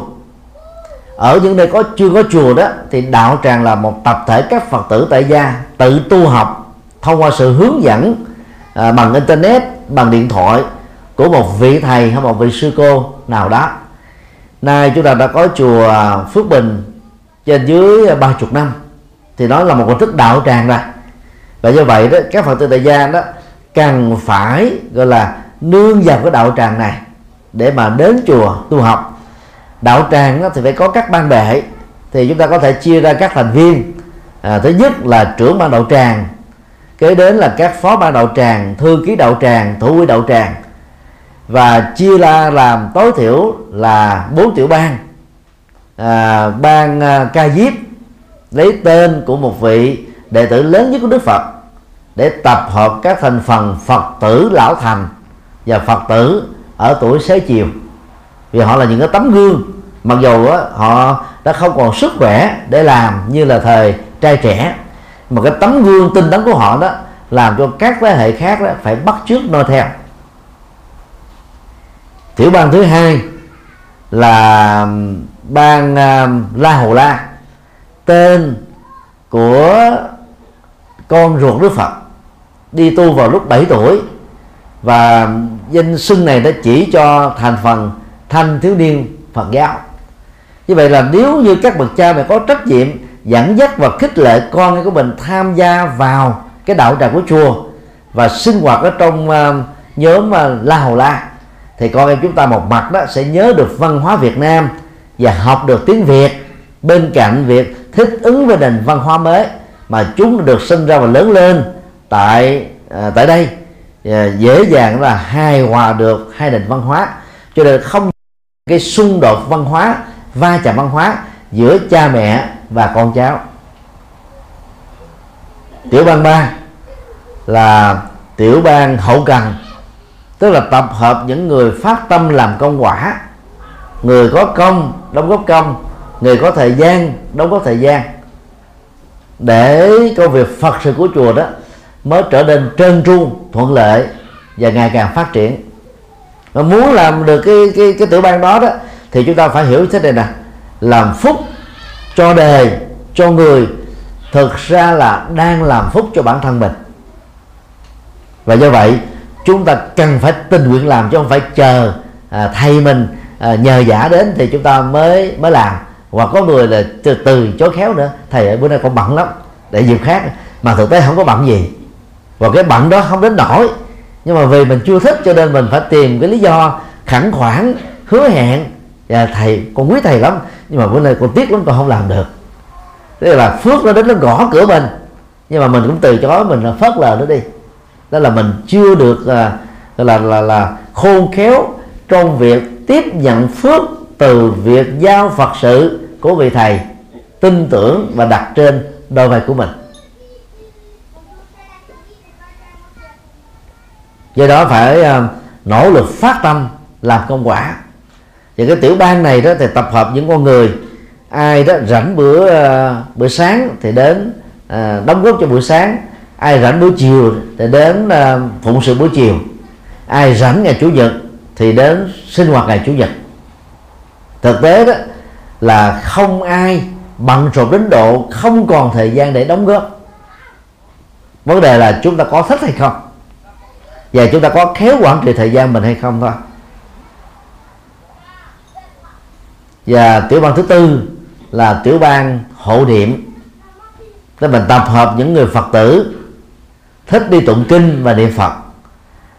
Ở những nơi có chưa có chùa đó thì đạo tràng là một tập thể các phật tử tại gia tự tu học thông qua sự hướng dẫn à, bằng internet bằng điện thoại của một vị thầy hay một vị sư cô nào đó. Nay chúng ta đã có chùa Phước Bình trên dưới ba chục năm. Thì đó là một hình thức đạo tràng rồi. Và do vậy đó các phật tử tại gia đó cần phải gọi là nương vào cái đạo tràng này để mà đến chùa tu học. Đạo tràng đó thì phải có các ban bệ. Thì chúng ta có thể chia ra các thành viên. À, thứ nhất là trưởng ban đạo tràng kế đến là các phó ban đạo tràng thư ký đạo tràng thủ quỹ đạo tràng và chia ra làm tối thiểu là bốn tiểu ban à, ban à, ca diếp lấy tên của một vị đệ tử lớn nhất của Đức Phật để tập hợp các thành phần Phật tử lão thành và Phật tử ở tuổi xế chiều. Vì họ là những cái tấm gương mặc dù á, họ đã không còn sức khỏe để làm như là thời trai trẻ mà cái tấm gương tinh tấn của họ đó làm cho các thế hệ khác đó phải bắt chước noi theo tiểu bang thứ hai là bang uh, La Hồ La. Tên của con ruột Đức Phật đi tu vào lúc 7 tuổi. Và danh xưng này đã chỉ cho thành phần thanh thiếu niên Phật giáo. Như vậy là nếu như các bậc cha mẹ có trách nhiệm dẫn dắt và khích lệ con của mình tham gia vào cái đạo tràng của chùa và sinh hoạt ở trong uh, nhóm uh, La Hầu La thì con em chúng ta một mặt đó sẽ nhớ được văn hóa Việt Nam và học được tiếng Việt. Bên cạnh việc thích ứng với nền văn hóa mới mà chúng được sinh ra và lớn lên tại à, tại đây à, dễ dàng là hài hòa được hai nền văn hóa. Cho nên không cái xung đột văn hóa va chạm văn hóa giữa cha mẹ và con cháu. Tiểu bang ba là tiểu bang hậu cần tức là tập hợp những người phát tâm làm công quả. Người có công, đóng góp công. Người có thời gian, đóng góp thời gian. Để công việc phật sự của chùa đó mới trở nên trơn tru, thuận lợi và ngày càng phát triển. Mà muốn làm được cái cái cái tiểu ban đó đó, thì chúng ta phải hiểu thế này nè. Làm phúc cho đề, cho người, thực ra là đang làm phúc cho bản thân mình. Và do vậy chúng ta cần phải tình nguyện làm chứ không phải chờ à, thầy mình à, nhờ giả đến thì chúng ta mới mới làm. Hoặc có người là từ, từ chối khéo nữa thầy ơi bữa nay con bận lắm để dịp khác. Mà thực tế không có bận gì. Và cái bận đó không đến nổi nhưng mà vì mình chưa thích cho nên mình phải tìm cái lý do khẳng khoản hứa hẹn. Và thầy con quý thầy lắm nhưng mà bữa nay con tiếc lắm con không làm được. Thế là phước nó đến nó gõ cửa mình. Nhưng mà mình cũng từ chối mình là phớt lờ nó đi đó là mình chưa được là là là, là khôn khéo trong việc tiếp nhận phước từ việc giao phật sự của vị thầy tin tưởng và đặt trên đôi vai của mình. Do đó phải à, nỗ lực phát tâm làm công quả. Và cái tiểu bang này đó thì tập hợp những con người ai đó rảnh bữa à, bữa sáng thì đến à, đóng góp cho buổi sáng ai rảnh buổi chiều thì đến ờ, phụng sự buổi chiều. Ai rảnh ngày chủ nhật thì đến sinh hoạt ngày chủ nhật. Thực tế đó là không ai bận rộn đến độ không còn thời gian để đóng góp. Vấn đề là chúng ta có thích hay không? Và chúng ta có khéo quản trị thời gian mình hay không thôi. Và tiểu bang thứ tư là tiểu bang hộ niệm. Tức mình tập hợp những người phật tử thích đi tụng kinh và niệm phật.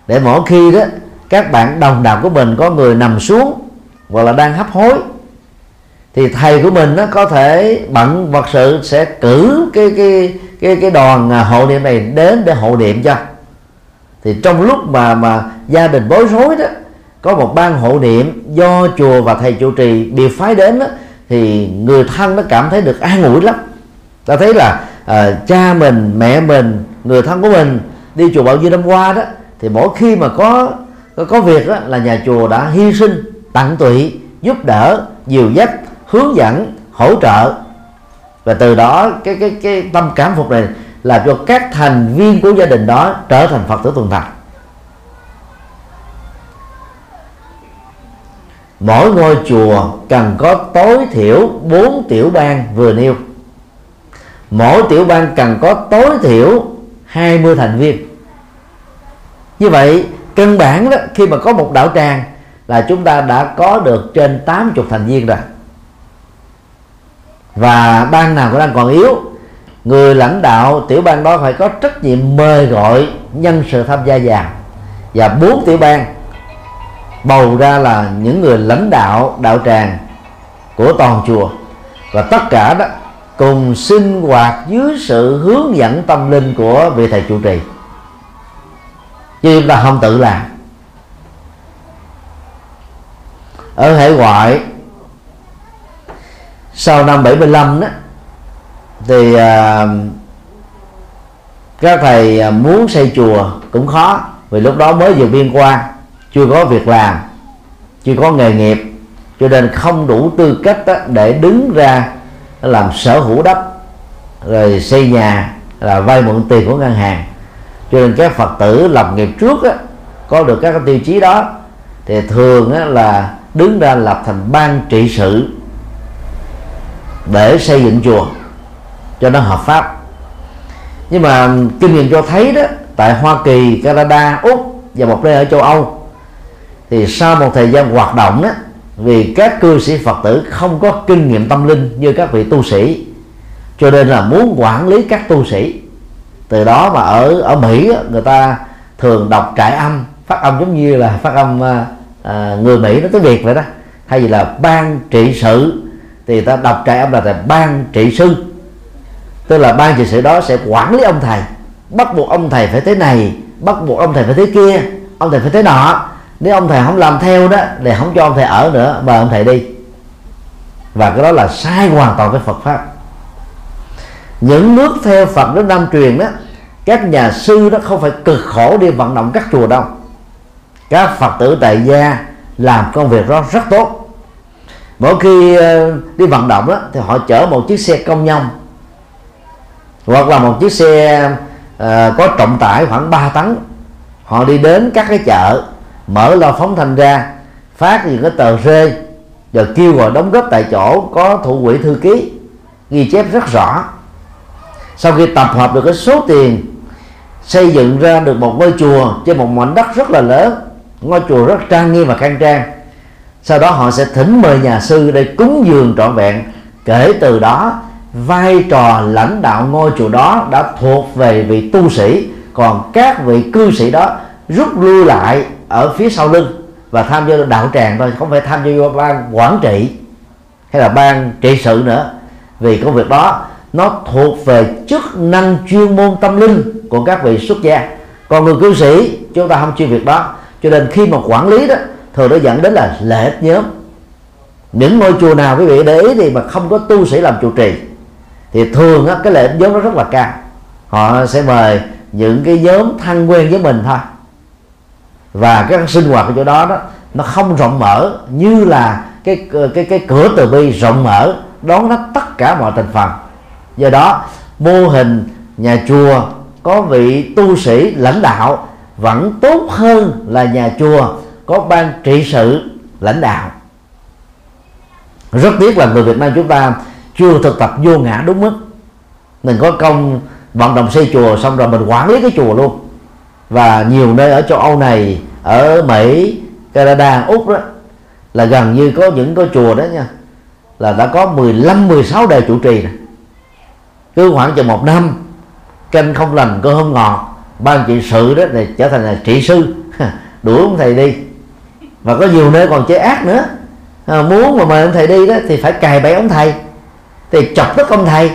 Để mỗi khi đó các bạn đồng đạo của mình có người nằm xuống hoặc là đang hấp hối thì thầy của mình nó có thể bận vật sự sẽ cử cái cái cái cái đoàn à, hộ niệm này đến để hộ niệm cho. Thì trong lúc mà mà gia đình bối rối đó có một ban hộ niệm do chùa và thầy trụ trì biệt phái đến đó, thì người thân nó cảm thấy được an ủi lắm. Ta thấy là uh, cha mình mẹ mình người thân của mình đi chùa bao nhiêu năm qua đó thì mỗi khi mà có có, có việc đó, là nhà chùa đã hy sinh tặng tụy giúp đỡ dìu dắt hướng dẫn hỗ trợ. Và từ đó cái cái cái tâm cảm phục này làm cho các thành viên của gia đình đó trở thành phật tử tuần thành mỗi ngôi chùa cần có tối thiểu 4 tiểu bang vừa nêu. Mỗi tiểu bang cần có tối thiểu 20 thành viên. Như vậy, căn bản đó, khi mà có một đạo tràng là chúng ta đã có được trên 80 thành viên rồi. Và ban nào cũng đang còn yếu, người lãnh đạo, tiểu bang đó phải có trách nhiệm mời gọi nhân sự tham gia vào. Và bốn tiểu bang bầu ra là những người lãnh đạo đạo tràng của toàn chùa. Và tất cả đó cùng sinh hoạt dưới sự hướng dẫn tâm linh của vị thầy chủ trì. Chứ chúng ta không tự làm. Ở hải ngoại sau năm 75 đó thì à, các thầy à, muốn xây chùa cũng khó vì lúc đó mới vừa biên qua chưa có việc làm chưa có nghề nghiệp cho nên không đủ tư cách đó để đứng ra làm sở hữu đất rồi xây nhà là vay mượn tiền của ngân hàng. Cho nên các phật tử lập nghiệp trước á, có được các tiêu chí đó thì thường á, là đứng ra lập thành ban trị sự để xây dựng chùa cho nó hợp pháp. Nhưng mà kinh nghiệm cho thấy đó tại Hoa Kỳ, Canada, Úc và một nơi ở châu Âu thì sau một thời gian hoạt động đó vì các cư sĩ Phật tử không có kinh nghiệm tâm linh như các vị tu sĩ cho nên là muốn quản lý các tu sĩ. Từ đó mà ở ở Mỹ người ta thường đọc trại âm phát âm giống như là phát âm à, à người Mỹ nó tiếng Việt vậy đó. Hay vì là ban trị sự thì ta đọc trại âm là, là ban trị sư. Tức là ban trị sự đó sẽ quản lý ông thầy. Bắt buộc ông thầy phải thế này bắt buộc ông thầy phải thế kia ông thầy phải thế nọ nếu ông thầy không làm theo đó thì không cho ông thầy ở nữa mời ông thầy đi. Và cái đó là sai hoàn toàn với Phật pháp. Những nước theo Phật đến Nam truyền đó các nhà sư đó không phải cực khổ đi vận động các chùa đâu. Các Phật tử tại gia làm công việc đó rất tốt. Mỗi khi ờ, đi vận động đó thì họ chở một chiếc xe công nhông hoặc là một chiếc xe uh, có trọng tải khoảng 3 tấn. Họ đi đến các cái chợ mở loa phóng thanh ra, phát những cái tờ rơi rồi kêu gọi đóng góp tại chỗ có thủ quỹ thư ký, ghi chép rất rõ. Sau khi tập hợp được cái số tiền, xây dựng ra được một ngôi chùa trên một mảnh đất rất là lớn, ngôi chùa rất trang nghiêm và khang trang. Sau đó họ sẽ thỉnh mời nhà sư để cúng dường trọn vẹn. Kể từ đó, vai trò lãnh đạo ngôi chùa đó đã thuộc về vị tu sĩ, còn các vị cư sĩ đó rút lui lại ở phía sau lưng và tham gia đạo tràng thôi không phải tham gia vào ban quản trị hay là ban trị sự nữa. Vì công việc đó nó thuộc về chức năng chuyên môn tâm linh của các vị xuất gia. Còn người cư sĩ chúng ta không chuyên việc đó. Cho nên khi mà quản lý đó thường nó dẫn đến là lễ nhóm. Những ngôi chùa nào quý vị để ý thì mà không có tu sĩ làm trụ trì thì thường á, cái lệ nhóm nó rất là cao. Họ sẽ mời những cái nhóm thân quen với mình thôi và cái sinh hoạt ở chỗ đó đó, nó không rộng mở như là cái cái cái cửa từ bi rộng mở, đón รับ tất cả mọi thành phần. Do đó, mô hình nhà chùa có vị tu sĩ lãnh đạo vẫn tốt hơn là nhà chùa có ban trị sự lãnh đạo. Rất tiếc là người Việt Nam chúng ta chưa thực tập vô ngã đúng mức. Mình có công vận động xây chùa xong rồi mình quản lý cái chùa luôn và nhiều nơi ở châu Âu này ở Mỹ Canada Úc đó là gần như có những cái chùa đó nha là đã có 15 16 đời chủ trì này. cứ khoảng chừng một năm canh không lành cơ không ngọt ban trị sự đó thì trở thành là trị sư. Đuổi ông thầy đi. Và có nhiều nơi còn chế ác nữa. À, muốn mà mời ông thầy đi đó thì phải cài bẫy ông thầy thì chọc tức ông thầy.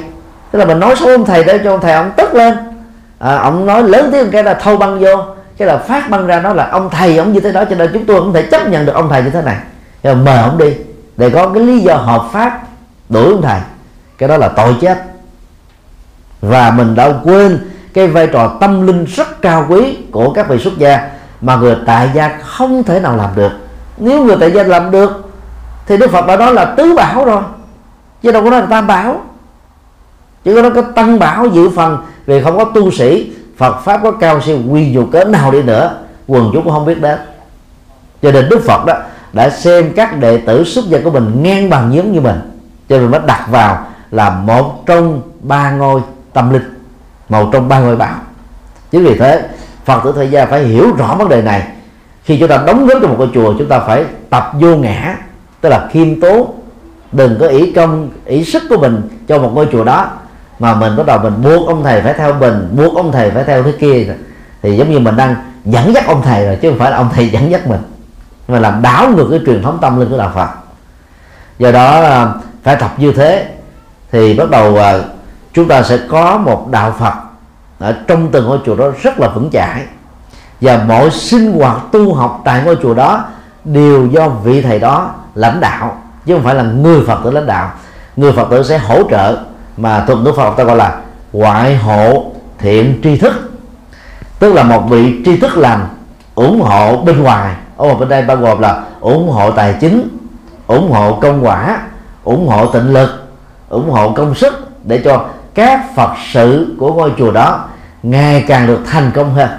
Tức là mình nói xấu ông thầy để cho ông thầy ông tức lên à, ông nói lớn tiếng cái là thâu băng vô cái là phát băng ra nó là ông thầy ông như thế đó cho nên chúng tôi không thể chấp nhận được ông thầy như thế này. Rồi mời ông đi để có cái lý do hợp pháp đuổi ông thầy. Cái đó là tội chết. Và mình đã quên cái vai trò tâm linh rất cao quý của các vị xuất gia mà người tại gia không thể nào làm được. Nếu người tại gia làm được thì đức phật đã nói là tứ bảo rồi. Chứ đâu có nói là tam bảo. Chứ có nói có tăng bảo dự phần vì không có tu sĩ, Phật pháp có cao siêu quy dù cỡ nào đi nữa, quần chúng cũng không biết đến. Cho nên Đức Phật đó đã xem các đệ tử xuất gia của mình ngang bằng giống như mình. Cho nên mới đặt vào là một trong ba ngôi tâm linh, một trong ba ngôi bảo. Chính vì thế, Phật tử thời gia phải hiểu rõ vấn đề này. Khi chúng ta đóng góp cho một ngôi chùa, chúng ta phải tập vô ngã, tức là khiêm tốn, đừng có ý công ý sức của mình cho một ngôi chùa đó mà mình bắt đầu mình buộc ông thầy phải theo mình, buộc ông thầy phải theo thế kia. Thì giống như mình đang dẫn dắt ông thầy rồi, chứ không phải là ông thầy dẫn dắt mình. Mà làm đảo ngược cái truyền thống tâm linh của đạo Phật. Do đó phải tập như thế. Thì bắt đầu à, chúng ta sẽ có một đạo Phật ở trong từng ngôi chùa đó rất là vững chãi. Và mọi sinh hoạt tu học tại ngôi chùa đó đều do vị thầy đó lãnh đạo, chứ không phải là người Phật tử lãnh đạo. Người Phật tử sẽ hỗ trợ mà thuật ngữ Phật ta gọi là ngoại hộ thiện tri thức. Tức là một vị tri thức lành ủng hộ bên ngoài. Ở bên đây bao gồm là ủng hộ tài chính, ủng hộ công quả, ủng hộ tịnh lực, ủng hộ công sức để cho các phật sự của ngôi chùa đó ngày càng được thành công hơn.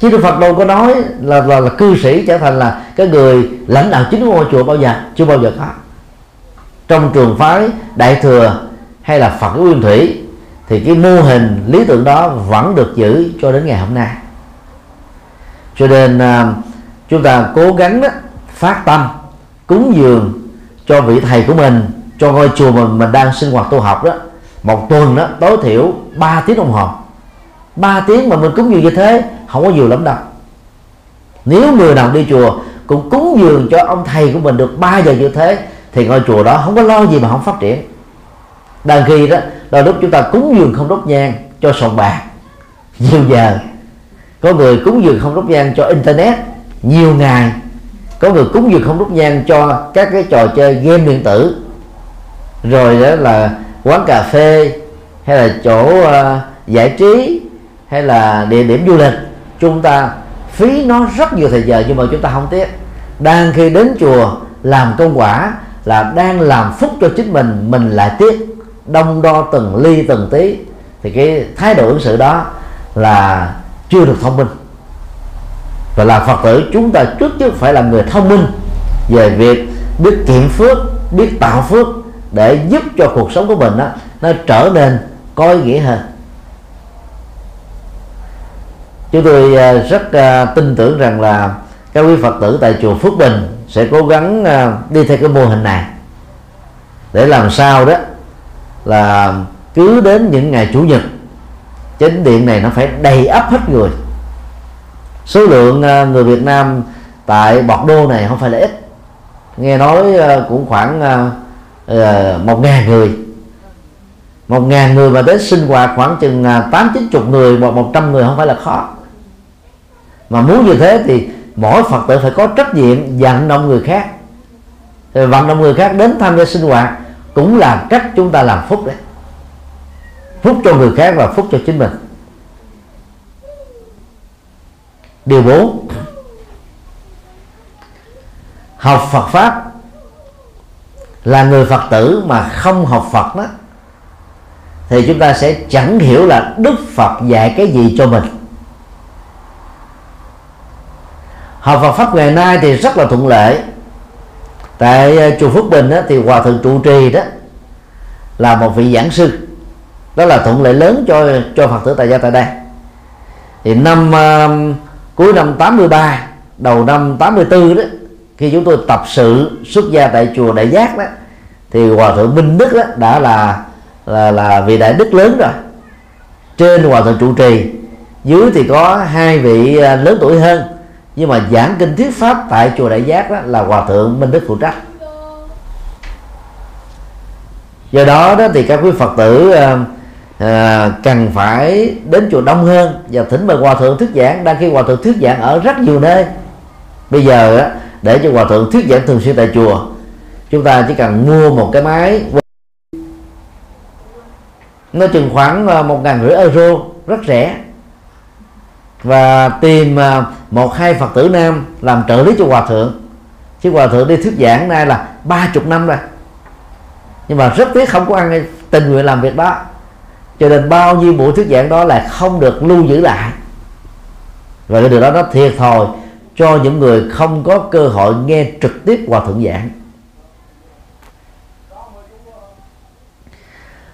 Chứ Đức Phật đâu có nói là, là là cư sĩ trở thành là cái người lãnh đạo chính của ngôi chùa bao giờ chưa bao giờ có. Trong trường phái đại thừa hay là Phật Nguyên Thủy thì cái mô hình lý tưởng đó vẫn được giữ cho đến ngày hôm nay. Cho nên à, chúng ta cố gắng đó, phát tâm cúng dường cho vị thầy của mình cho ngôi chùa mình mình đang sinh hoạt tu học đó. Một tuần đó tối thiểu 3 tiếng đồng hồ. 3 tiếng mà mình cúng dường như thế không có nhiều lắm đâu. Nếu người nào đi chùa cũng cúng dường cho ông thầy của mình được 3 giờ như thế thì ngôi chùa đó không có lo gì mà không phát triển. Đang khi đó đôi lúc chúng ta cúng dường không đốt nhang cho sòng bạc nhiều giờ. Có người cúng dường không đốt nhang cho internet nhiều ngày. Có người cúng dường không đốt nhang cho các cái trò chơi game điện tử. Rồi đó là quán cà phê hay là chỗ uh, giải trí hay là địa điểm du lịch chúng ta phí nó rất nhiều thời giờ nhưng mà chúng ta không tiếc. Đang khi đến chùa làm công quả là đang làm phúc cho chính mình mình lại tiếc đông đo từng ly từng tí. Thì cái thái độ ứng xử đó là chưa được thông minh. Và là phật tử chúng ta trước trước phải là người thông minh về việc biết kiệm phước biết tạo phước để giúp cho cuộc sống của mình đó, nó trở nên có ý nghĩa hơn chúng tôi à, rất à, tin tưởng rằng là các quý phật tử tại chùa phước bình sẽ cố gắng à, đi theo cái mô hình này. Để làm sao đó là cứ đến những ngày chủ nhật, chánh điện này nó phải đầy ắp hết người. Số lượng người Việt Nam tại Bọt Đô này không phải là ít. Nghe nói cũng khoảng một ngàn người. Một ngàn người mà đến sinh hoạt khoảng chừng tám chín chục người hoặc một trăm người không phải là khó mà muốn như thế thì mỗi phật tử phải có trách nhiệm vận động người khác. Vận động người khác đến tham gia sinh hoạt cũng là cách chúng ta làm phúc đấy. Phúc cho người khác và phúc cho chính mình. Điều bốn, học Phật pháp là người Phật tử mà không học Phật đó, thì chúng ta sẽ chẳng hiểu là Đức Phật dạy cái gì cho mình. Học Phật pháp ngày nay thì rất là thuận lợi. Tại ờ, chùa Phước Bình đó, thì hòa thượng trụ trì đó là một vị giảng sư. Đó là thuận lợi lớn cho cho Phật tử tại gia tại đây. Thì năm uh, cuối năm 83 đầu năm 84 đó khi chúng tôi tập sự xuất gia tại chùa Đại Giác đó thì hòa thượng Minh Đức đó đã là là là vị đại đức lớn rồi. Trên hòa thượng trụ trì dưới thì có hai vị ờ, lớn tuổi hơn nhưng mà giảng kinh thuyết pháp tại chùa đại giác đó là hòa thượng minh đức phụ trách. Do đó đó thì các quý phật tử à, cần phải đến chùa đông hơn và thỉnh mời hòa thượng thuyết giảng. Đang khi hòa thượng thuyết giảng ở rất nhiều nơi. Bây giờ đó, để cho hòa thượng thuyết giảng thường xuyên tại chùa chúng ta chỉ cần mua một cái máy nó chừng khoảng ờ, một ngàn rưỡi euro rất rẻ và tìm à, một hai phật tử nam làm trợ lý cho hòa thượng. Chứ hòa thượng đi thuyết giảng nay là ba chục năm rồi. Nhưng mà rất tiếc không có ăn tình nguyện làm việc đó. Cho nên bao nhiêu buổi thuyết giảng đó là không được lưu giữ lại. Và cái điều đó nó thiệt thòi cho những người không có cơ hội nghe trực tiếp hòa thượng giảng.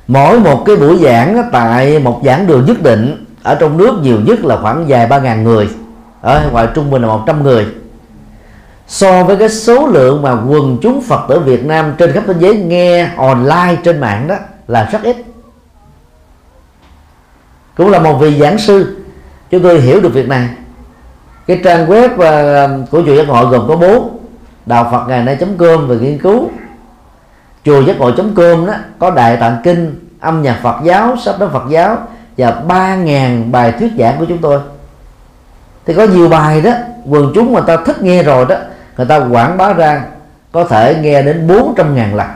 Mỗi một cái buổi giảng tại một giảng đường nhất định ở trong nước nhiều nhất là khoảng vài ba ngàn người. Ở ngoài trung bình là 100 người. So với cái số lượng mà quần chúng Phật tử Việt Nam trên khắp thế giới nghe online trên mạng đó là rất ít. Cũng là một vị giảng sư. Chúng tôi hiểu được việc này. Cái trang web ờ, của chùa giác ngộ gồm có bốn. Đạo Phật ngày nay com về nghiên cứu. Chùa giác ngộ com đó có đại tạng kinh, âm nhạc Phật giáo sách nói Phật giáo và 3.000 bài thuyết giảng của chúng tôi. Thì có nhiều bài đó quần chúng người ta thích nghe rồi đó người ta quảng bá ra có thể nghe đến 400 ngàn lần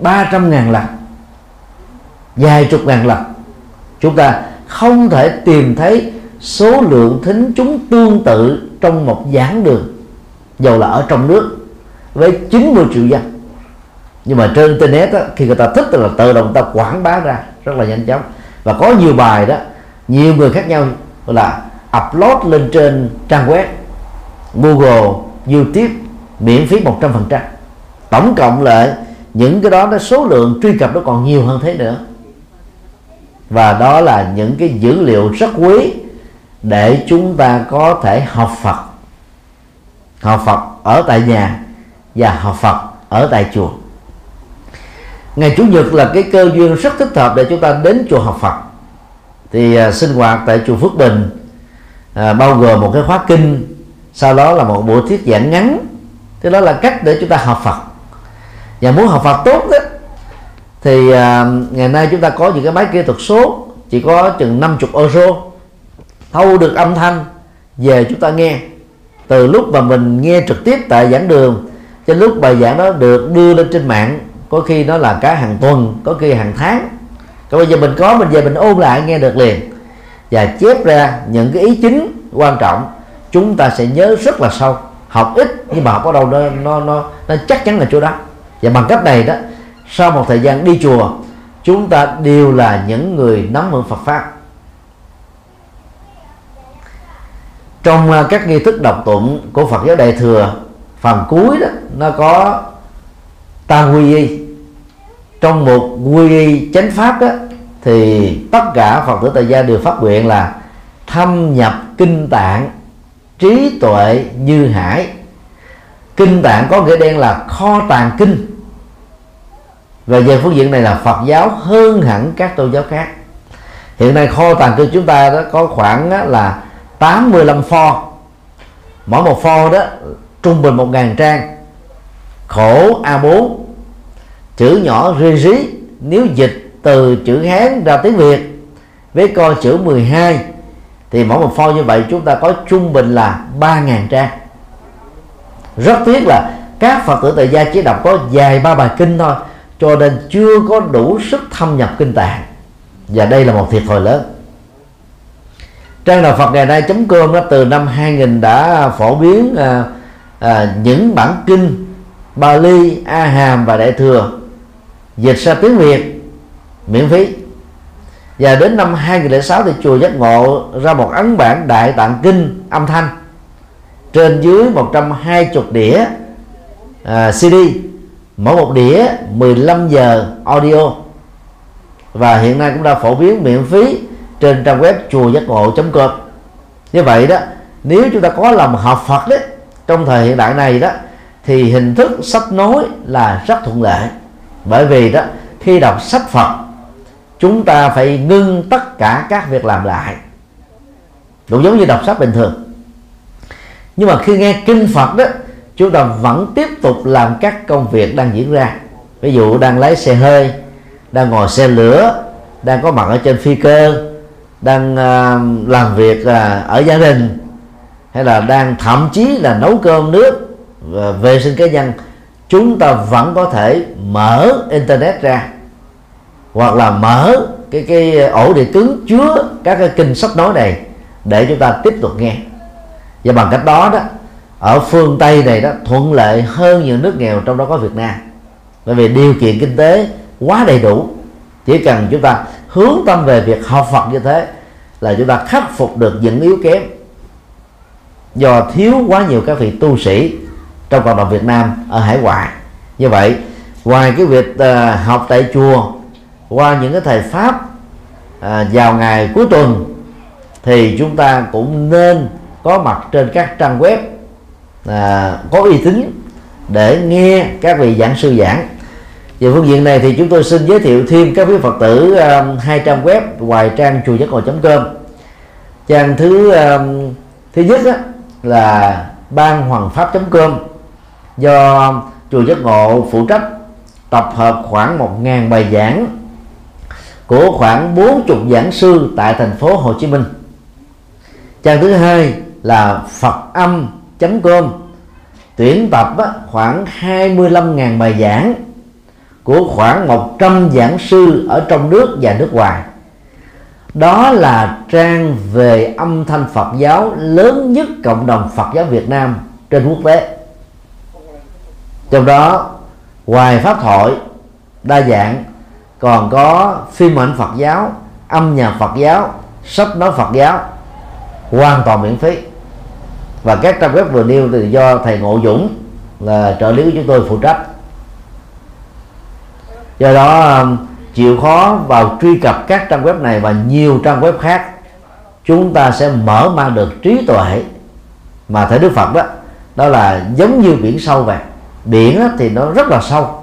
300 ngàn lần vài chục ngàn lần. Chúng ta không thể tìm thấy số lượng thính chúng tương tự trong một giảng đường dầu là ở trong nước với 90 triệu dân. Nhưng mà trên internet đó, khi người ta thích là tự động ta quảng bá ra rất là nhanh chóng và có nhiều bài đó nhiều người khác nhau là upload lên trên trang web Google, YouTube miễn phí 100% tổng cộng lại những cái đó nó số lượng truy cập nó còn nhiều hơn thế nữa. Và đó là những cái dữ liệu rất quý để chúng ta có thể học Phật. Học Phật ở tại nhà và học Phật ở tại chùa ngày chủ nhật là cái cơ duyên rất thích hợp để chúng ta đến chùa học Phật. Thì à, sinh hoạt tại chùa Phước Bình à, bao gồm một cái khóa kinh sau đó là một buổi thuyết giảng ngắn. Thế đó là cách để chúng ta học Phật. Và muốn học Phật tốt đó thì à, ngày nay chúng ta có những cái máy kỹ thuật số chỉ có chừng 50 euro. Thâu được âm thanh về chúng ta nghe. Từ lúc mà mình nghe trực tiếp tại giảng đường cho lúc bài giảng đó được đưa lên trên mạng có khi nó là cả hàng tuần có khi hàng tháng. Còn bây giờ mình có mình về mình ôn lại nghe được liền. Và chép ra những cái ý chính quan trọng chúng ta sẽ nhớ rất là sâu. Học ít nhưng mà học ở đâu nó nó nó, nó chắc chắn là chỗ đó. Và bằng cách này đó sau một thời gian đi chùa chúng ta đều là những người nắm vững Phật pháp. Trong à, các nghi thức đọc tụng của Phật giáo Đại thừa phần cuối đó nó có ta quy y. Trong một quy y chánh pháp đó thì tất cả Phật tử tại gia đều phát nguyện là thâm nhập kinh tạng, trí tuệ như hải. Kinh tạng có nghĩa đen là kho tàng kinh. Và về phương diện này là Phật giáo hơn hẳn các tôn giáo khác. Hiện nay kho tàng kinh chúng ta đó có khoảng là 85 pho. Mỗi một pho đó trung bình một ngàn trang khổ A4 chữ nhỏ ri rí nếu dịch từ chữ Hán ra tiếng Việt với coi chữ 12 thì mỗi một pho như vậy chúng ta có trung bình là 3.000 trang. Rất tiếc là các Phật tử tại gia chỉ đọc có vài ba bài kinh thôi cho nên chưa có đủ sức thâm nhập kinh tạng. Và đây là một thiệt thòi lớn. Trang đạo Phật ngày nay chấm cơm đó từ năm 2000 đã phổ biến à, à, những bản kinh Bali, A Hàm và Đại thừa. Dịch sang tiếng Việt miễn phí. Và đến năm 2006 thì chùa Giác Ngộ ra một ấn bản Đại Tạng Kinh âm thanh. Trên dưới 120 đĩa à, uh, CD mỗi một đĩa 15 giờ audio. Và hiện nay cũng đã phổ biến miễn phí trên trang web chùa giác ngộ com. Như vậy đó nếu chúng ta có lòng học Phật đấy trong thời hiện đại này đó thì hình thức sách nói là rất thuận lợi. Bởi vì đó khi đọc sách Phật chúng ta phải ngưng tất cả các việc làm lại. Cũng giống như đọc sách bình thường. Nhưng mà khi nghe kinh Phật đó chúng ta vẫn tiếp tục làm các công việc đang diễn ra. Ví dụ đang lái xe hơi đang ngồi xe lửa đang có mặt ở trên phi cơ đang uh, làm việc uh, ở gia đình hay là đang thậm chí là nấu cơm nước và vệ sinh cá nhân, chúng ta vẫn có thể mở internet ra, hoặc là mở cái cái ổ đĩa cứng chứa các cái kinh sách nói này để chúng ta tiếp tục nghe. Và bằng cách đó đó, ở phương tây này đó, thuận lợi hơn nhiều nước nghèo trong đó có việt nam. Bởi vì điều kiện kinh tế quá đầy đủ, chỉ cần chúng ta hướng tâm về việc học phật như thế là chúng ta khắc phục được những yếu kém do thiếu quá nhiều các vị tu sĩ trong cộng đồng Việt Nam ở hải ngoại. Như vậy ngoài cái việc uh, học tại chùa qua những cái thầy pháp uh, vào ngày cuối tuần thì chúng ta cũng nên có mặt trên các trang web uh, có uy tín để nghe các vị giảng sư giảng. Về phương diện này thì chúng tôi xin giới thiệu thêm các quý phật tử uh, hai trang web ngoài trang chùa giác ngộ com. Trang thứ uh, thứ nhất á, là ban hoàng pháp com do um, chùa giác ngộ phụ trách tập hợp khoảng 1.000 bài giảng của khoảng bốn chục giảng sư tại thành phố Hồ Chí Minh. Trang thứ hai là phật âm com, tuyển tập khoảng 25.000 bài giảng của khoảng 100 giảng sư ở trong nước và nước ngoài. Đó là trang về âm thanh Phật giáo lớn nhất cộng đồng Phật giáo Việt Nam trên quốc tế trong đó, ngoài pháp thoại đa dạng, còn có phim ảnh Phật giáo, âm nhạc Phật giáo, sách nói Phật giáo, hoàn toàn miễn phí. Và các trang web vừa nêu thì do thầy Ngộ Dũng là trợ lý của chúng tôi phụ trách. Do đó um, chịu khó vào truy cập các trang web này và nhiều trang web khác, chúng ta sẽ mở mang được trí tuệ mà thầy Đức Phật đó. Đó là giống như biển sâu vậy biển thì nó rất là sâu.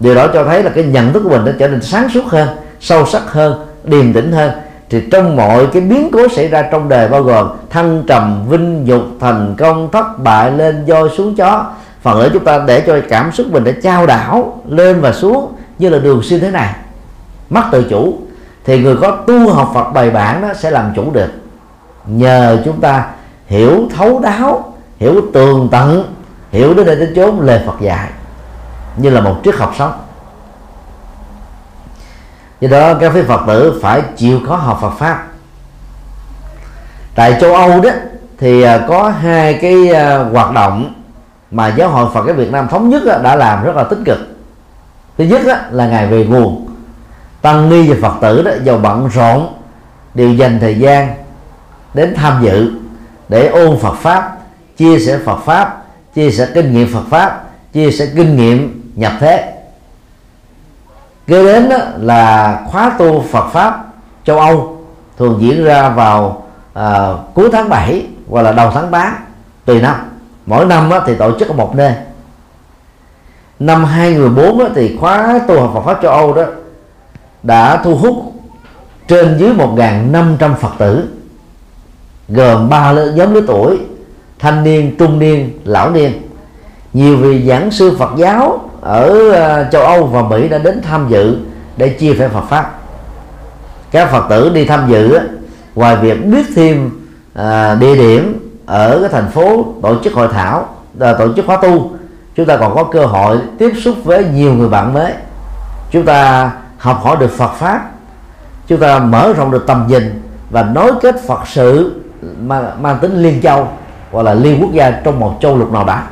Điều đó cho thấy là cái nhận thức của mình đã trở nên sáng suốt hơn, sâu sắc hơn, điềm tĩnh hơn. Thì trong mọi cái biến cố xảy ra trong đời, bao gồm thăng trầm, vinh nhục, thành công, thất bại, lên voi xuống chó, phần lớn chúng ta để cho cảm xúc mình để trao đảo lên và xuống như là đường xuyên thế này. Mất tự chủ, thì người có tu học Phật bài bản đó sẽ làm chủ được. Nhờ chúng ta hiểu thấu đáo hiểu tường tận, hiểu đến đây đến chốn lời Phật dạy, như là một triết học sống. Do đó, các vị phật tử phải chịu khó học Phật pháp. Tại châu Âu đó, thì à, có hai cái à, hoạt động mà giáo hội Phật giáo Việt Nam thống nhất đã làm rất là tích cực. Thứ nhất là ngày về nguồn. Tăng ni và Phật tử đó, giàu bận rộn đều dành thời gian đến tham dự, để ôn Phật pháp chia sẻ Phật pháp chia sẻ kinh nghiệm Phật pháp chia sẻ kinh nghiệm nhập thế. Kế đến đó là khóa tu Phật pháp châu Âu thường diễn ra vào à, cuối tháng 7 hoặc là đầu tháng 8 tùy năm. Mỗi năm đó, thì tổ chức ở một nơi. Năm 2014 đó, thì khóa tu học Phật pháp châu Âu đó đã thu hút trên dưới 1.500 Phật tử gồm ba nhóm lứa tuổi thanh niên trung niên lão niên. Nhiều vị giảng sư Phật giáo ở ờ, châu Âu và Mỹ đã đến tham dự để chia sẻ Phật pháp. Các Phật tử đi tham dự ngoài việc biết thêm ờ, địa điểm ở cái thành phố tổ chức hội thảo ờ, tổ chức khóa tu chúng ta còn có cơ hội tiếp xúc với nhiều người bạn mới. Chúng ta học hỏi được Phật pháp chúng ta mở rộng được tầm nhìn và nối kết Phật sự mang, mang tính liên châu hoặc là liên quốc gia trong một châu lục nào đó.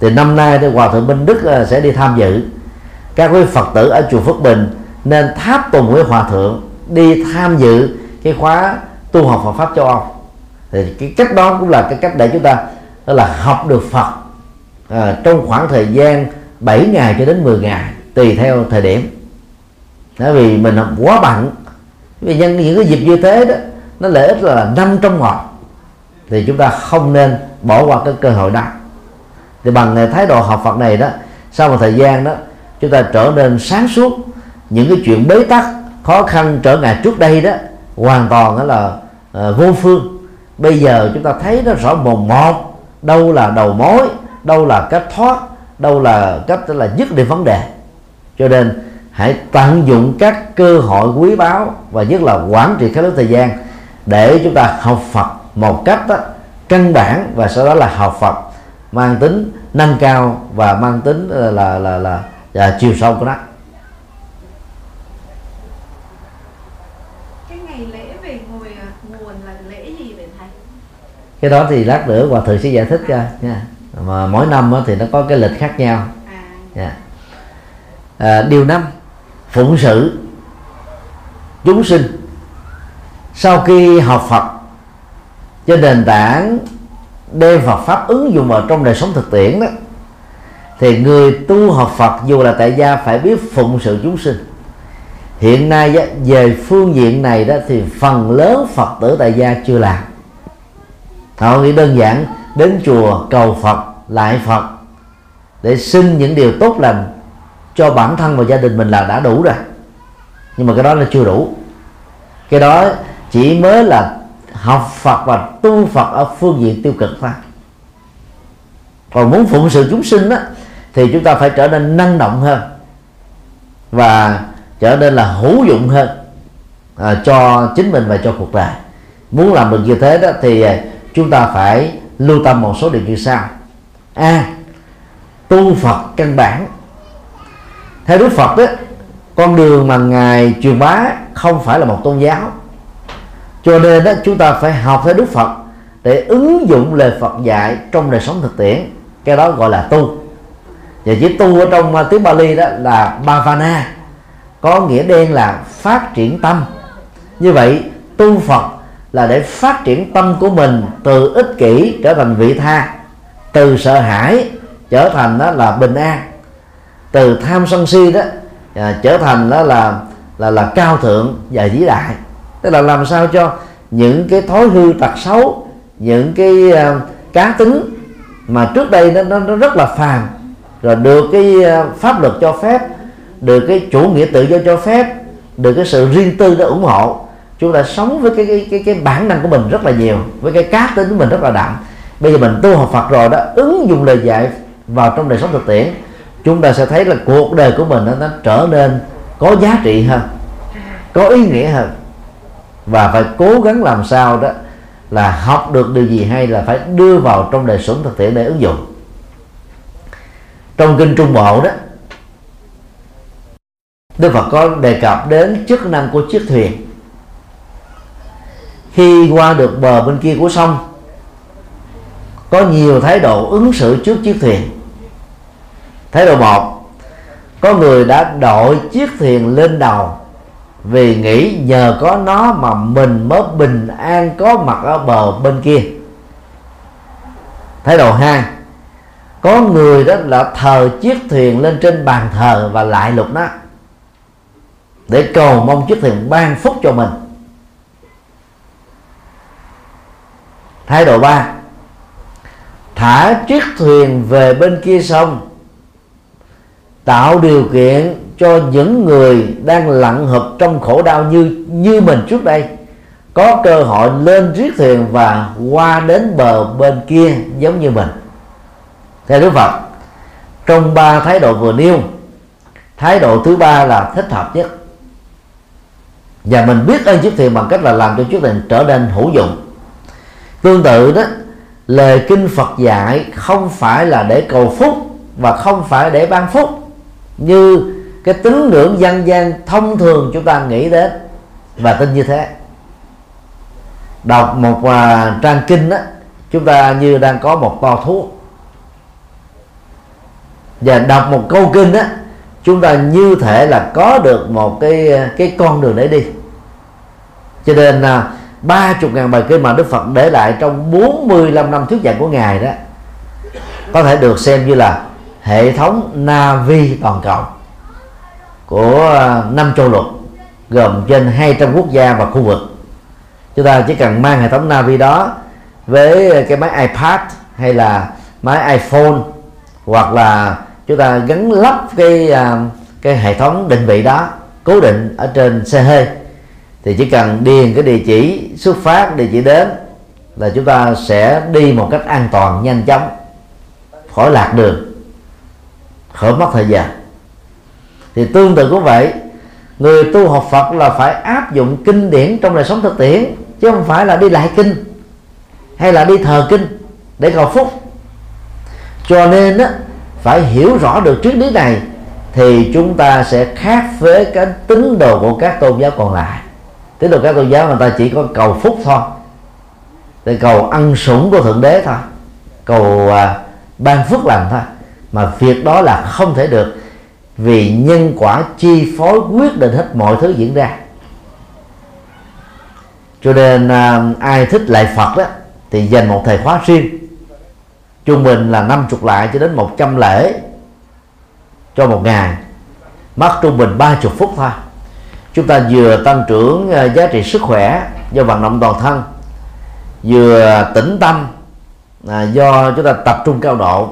Thì năm nay thì hòa thượng minh đức à, sẽ đi tham dự. Các quý phật tử ở chùa phước bình nên tháp tùng với hòa thượng đi tham dự cái khóa tu học Phật pháp châu Âu. Thì cái cách đó cũng là cái cách để chúng ta đó là học được Phật à, trong khoảng thời gian 7 ngày cho đến 10 ngày tùy theo thời điểm. Bởi vì mình quá bận. Vì nhân những cái dịp như thế đó nó lợi ích là năm trong một thì chúng ta không nên bỏ qua cái cơ hội đó. Thì bằng à, thái độ học Phật này đó sau một thời gian đó chúng ta trở nên sáng suốt. Những cái chuyện bế tắc khó khăn trở ngại trước đây đó hoàn toàn đó là uh, vô phương. Bây giờ chúng ta thấy nó rõ mồn một. Đâu là đầu mối đâu là cách thoát đâu là cách là dứt điểm vấn đề. Cho nên hãy tận dụng các cơ hội quý báu và nhất là quản trị các lúc thời gian để chúng ta học Phật một cách đó, căn bản và sau đó là học Phật mang tính nâng cao và mang tính là là là, là, là chiều sâu của nó. Cái ngày lễ về ngồi à, nguồn là lễ gì vậy thầy? Cái đó thì lát nữa hòa thượng sẽ giải thích cho nha. Mà mỗi năm thì nó có cái lịch khác nhau. À. Yeah. à, điều năm phụng sự chúng sinh. Sau khi học Phật trên nền tảng đem Phật pháp ứng dụng vào trong đời sống thực tiễn đó, thì người tu học Phật dù là tại gia phải biết phụng sự chúng sinh. Hiện nay về phương diện này đó thì phần lớn Phật tử tại gia chưa làm. Họ nghĩ đơn giản, đến chùa cầu Phật, lại Phật, để xin những điều tốt lành cho bản thân và gia đình mình là đã đủ rồi. Nhưng mà cái đó là chưa đủ. Cái đó chỉ mới là học Phật và tu Phật ở phương diện tiêu cực thôi còn muốn phụng sự chúng sinh á, thì chúng ta phải trở nên năng động hơn và trở nên là hữu dụng hơn à, cho chính mình và cho cuộc đời. Muốn làm được như thế đó thì à, chúng ta phải lưu tâm một số điều như sau. A tu phật căn bản. Theo đức phật đó con đường mà ngài truyền bá không phải là một tôn giáo cho nên đó chúng ta phải học theo đức phật để ứng dụng lời phật dạy trong đời sống thực tiễn. Cái đó gọi là tu. Và chữ tu ở trong à, tiếng Bali đó là bhavana có nghĩa đen là phát triển tâm. Như vậy tu Phật là để phát triển tâm của mình từ ích kỷ trở thành vị tha từ sợ hãi trở thành đó là bình an từ tham sân si đó à, trở thành đó là là là cao thượng và vĩ đại tức là làm sao cho những cái thói hư tật xấu những cái uh, cá tính mà trước đây nó, nó, nó rất là phàm rồi được cái uh, pháp luật cho phép được cái chủ nghĩa tự do cho phép được cái sự riêng tư đó ủng hộ chúng ta sống với cái cái cái, cái bản năng của mình rất là nhiều với cái cá tính của mình rất là đậm bây giờ mình tu học Phật rồi đó ứng dụng lời dạy vào trong đời sống thực tiễn chúng ta sẽ thấy là cuộc đời của mình nó, nó trở nên có giá trị hơn có ý nghĩa hơn và phải cố gắng làm sao đó là học được điều gì hay là phải đưa vào trong đời sống thực tiễn để ứng dụng. Trong kinh trung bộ đó, Đức Phật có đề cập đến chức năng của chiếc thuyền. Khi qua được bờ bên kia của sông, có nhiều thái độ ứng xử trước chiếc thuyền. Thái độ một, có người đã đội chiếc thuyền lên đầu vì nghĩ nhờ có nó mà mình mới bình an có mặt ở bờ bên kia. Thái độ hai, có người đó là thờ chiếc thuyền lên trên bàn thờ và lại lục nó, để cầu mong chiếc thuyền ban phúc cho mình. Thái độ ba, thả chiếc thuyền về bên kia sông, tạo điều kiện cho những người đang lặn hợp trong khổ đau như như mình trước đây. Có cơ hội lên chiếc thuyền và qua đến bờ bên kia giống như mình. Theo Đức Phật, trong ba thái độ vừa nêu, thái độ thứ ba là thích hợp nhất. Và mình biết ơn chiếc thuyền bằng cách là làm cho chiếc thuyền trở nên hữu dụng. Tương tự đó, lời kinh Phật dạy không phải là để cầu phúc và không phải để ban phúc, như cái tín ngưỡng dân gian thông thường chúng ta nghĩ đến và tin như thế. Đọc một uh, trang kinh đó chúng ta như đang có một to thuốc và đọc một câu kinh đó chúng ta như thể là có được một cái à, cái con đường để đi. Cho nên à, ba chục ngàn bài kinh mà Đức Phật để lại trong 45 năm thuyết giảng của ngài đó có thể được xem như là hệ thống Navi toàn cầu của à, năm châu lục, gồm trên 200 quốc gia và khu vực. Chúng ta chỉ cần mang hệ thống Navi đó với cái máy iPad hay là máy iPhone hoặc là chúng ta gắn lắp cái à, cái hệ thống định vị đó cố định ở trên xe hơi. Thì chỉ cần điền cái địa chỉ xuất phát, địa chỉ đến là chúng ta sẽ đi một cách an toàn, nhanh chóng, khỏi lạc đường, khỏi mất thời gian thì tương tự cũng vậy người tu học Phật là phải áp dụng kinh điển trong đời sống thực tiễn chứ không phải là đi lại kinh hay là đi thờ kinh để cầu phúc. Cho nên á, phải hiểu rõ được triết lý này thì chúng ta sẽ khác với cái tín đồ của các tôn giáo còn lại. Tín đồ các tôn giáo người ta chỉ có cầu phúc thôi để cầu ăn sủng của thượng đế thôi cầu à, ban phước lành thôi mà việc đó là không thể được vì nhân quả chi phối quyết định hết mọi thứ diễn ra. Cho nên à, ai thích lại Phật đó thì dành một thời khóa riêng. Trung bình là 50 lại cho đến 100 lễ cho một ngày. Mất trung bình 30 phút thôi. Chúng ta vừa tăng trưởng à, giá trị sức khỏe do vận động toàn thân vừa tĩnh tâm à, do chúng ta tập trung cao độ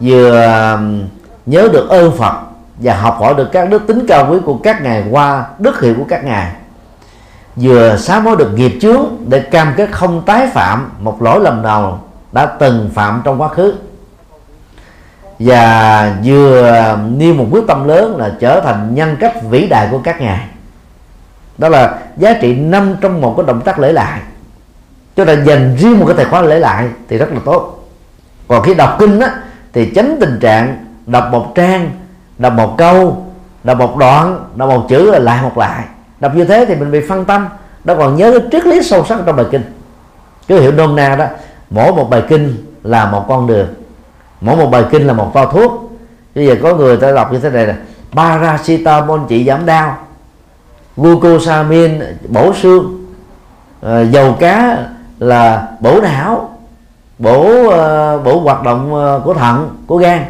vừa à, nhớ được ơn Phật và học hỏi được các đức tính cao quý của các ngài qua đức hiệu của các ngài. Vừa sám hối được nghiệp chướng để cam kết không tái phạm một lỗi lầm nào đã từng phạm trong quá khứ. Và vừa nêu một quyết tâm lớn là trở thành nhân cách vĩ đại của các ngài. Đó là giá trị năm trong một cái động tác lễ lại. Cho nên dành riêng một cái tài khoản lễ lại thì rất là tốt. Còn khi đọc kinh á, thì tránh tình trạng đọc một trang đọc một câu đọc một đoạn đọc một chữ là lại một lại. Đọc như thế thì mình bị phân tâm. Đâu còn nhớ cái triết lý sâu sắc trong bài kinh. Cứ hiểu nôm na đó mỗi một bài kinh là một con đường. Mỗi một bài kinh là một toa thuốc. Bây giờ có người ta đọc như thế này là paracetamol trị giảm đau glucosamine bổ xương à, dầu cá là bổ não bổ uh, bổ hoạt động uh, của thận của gan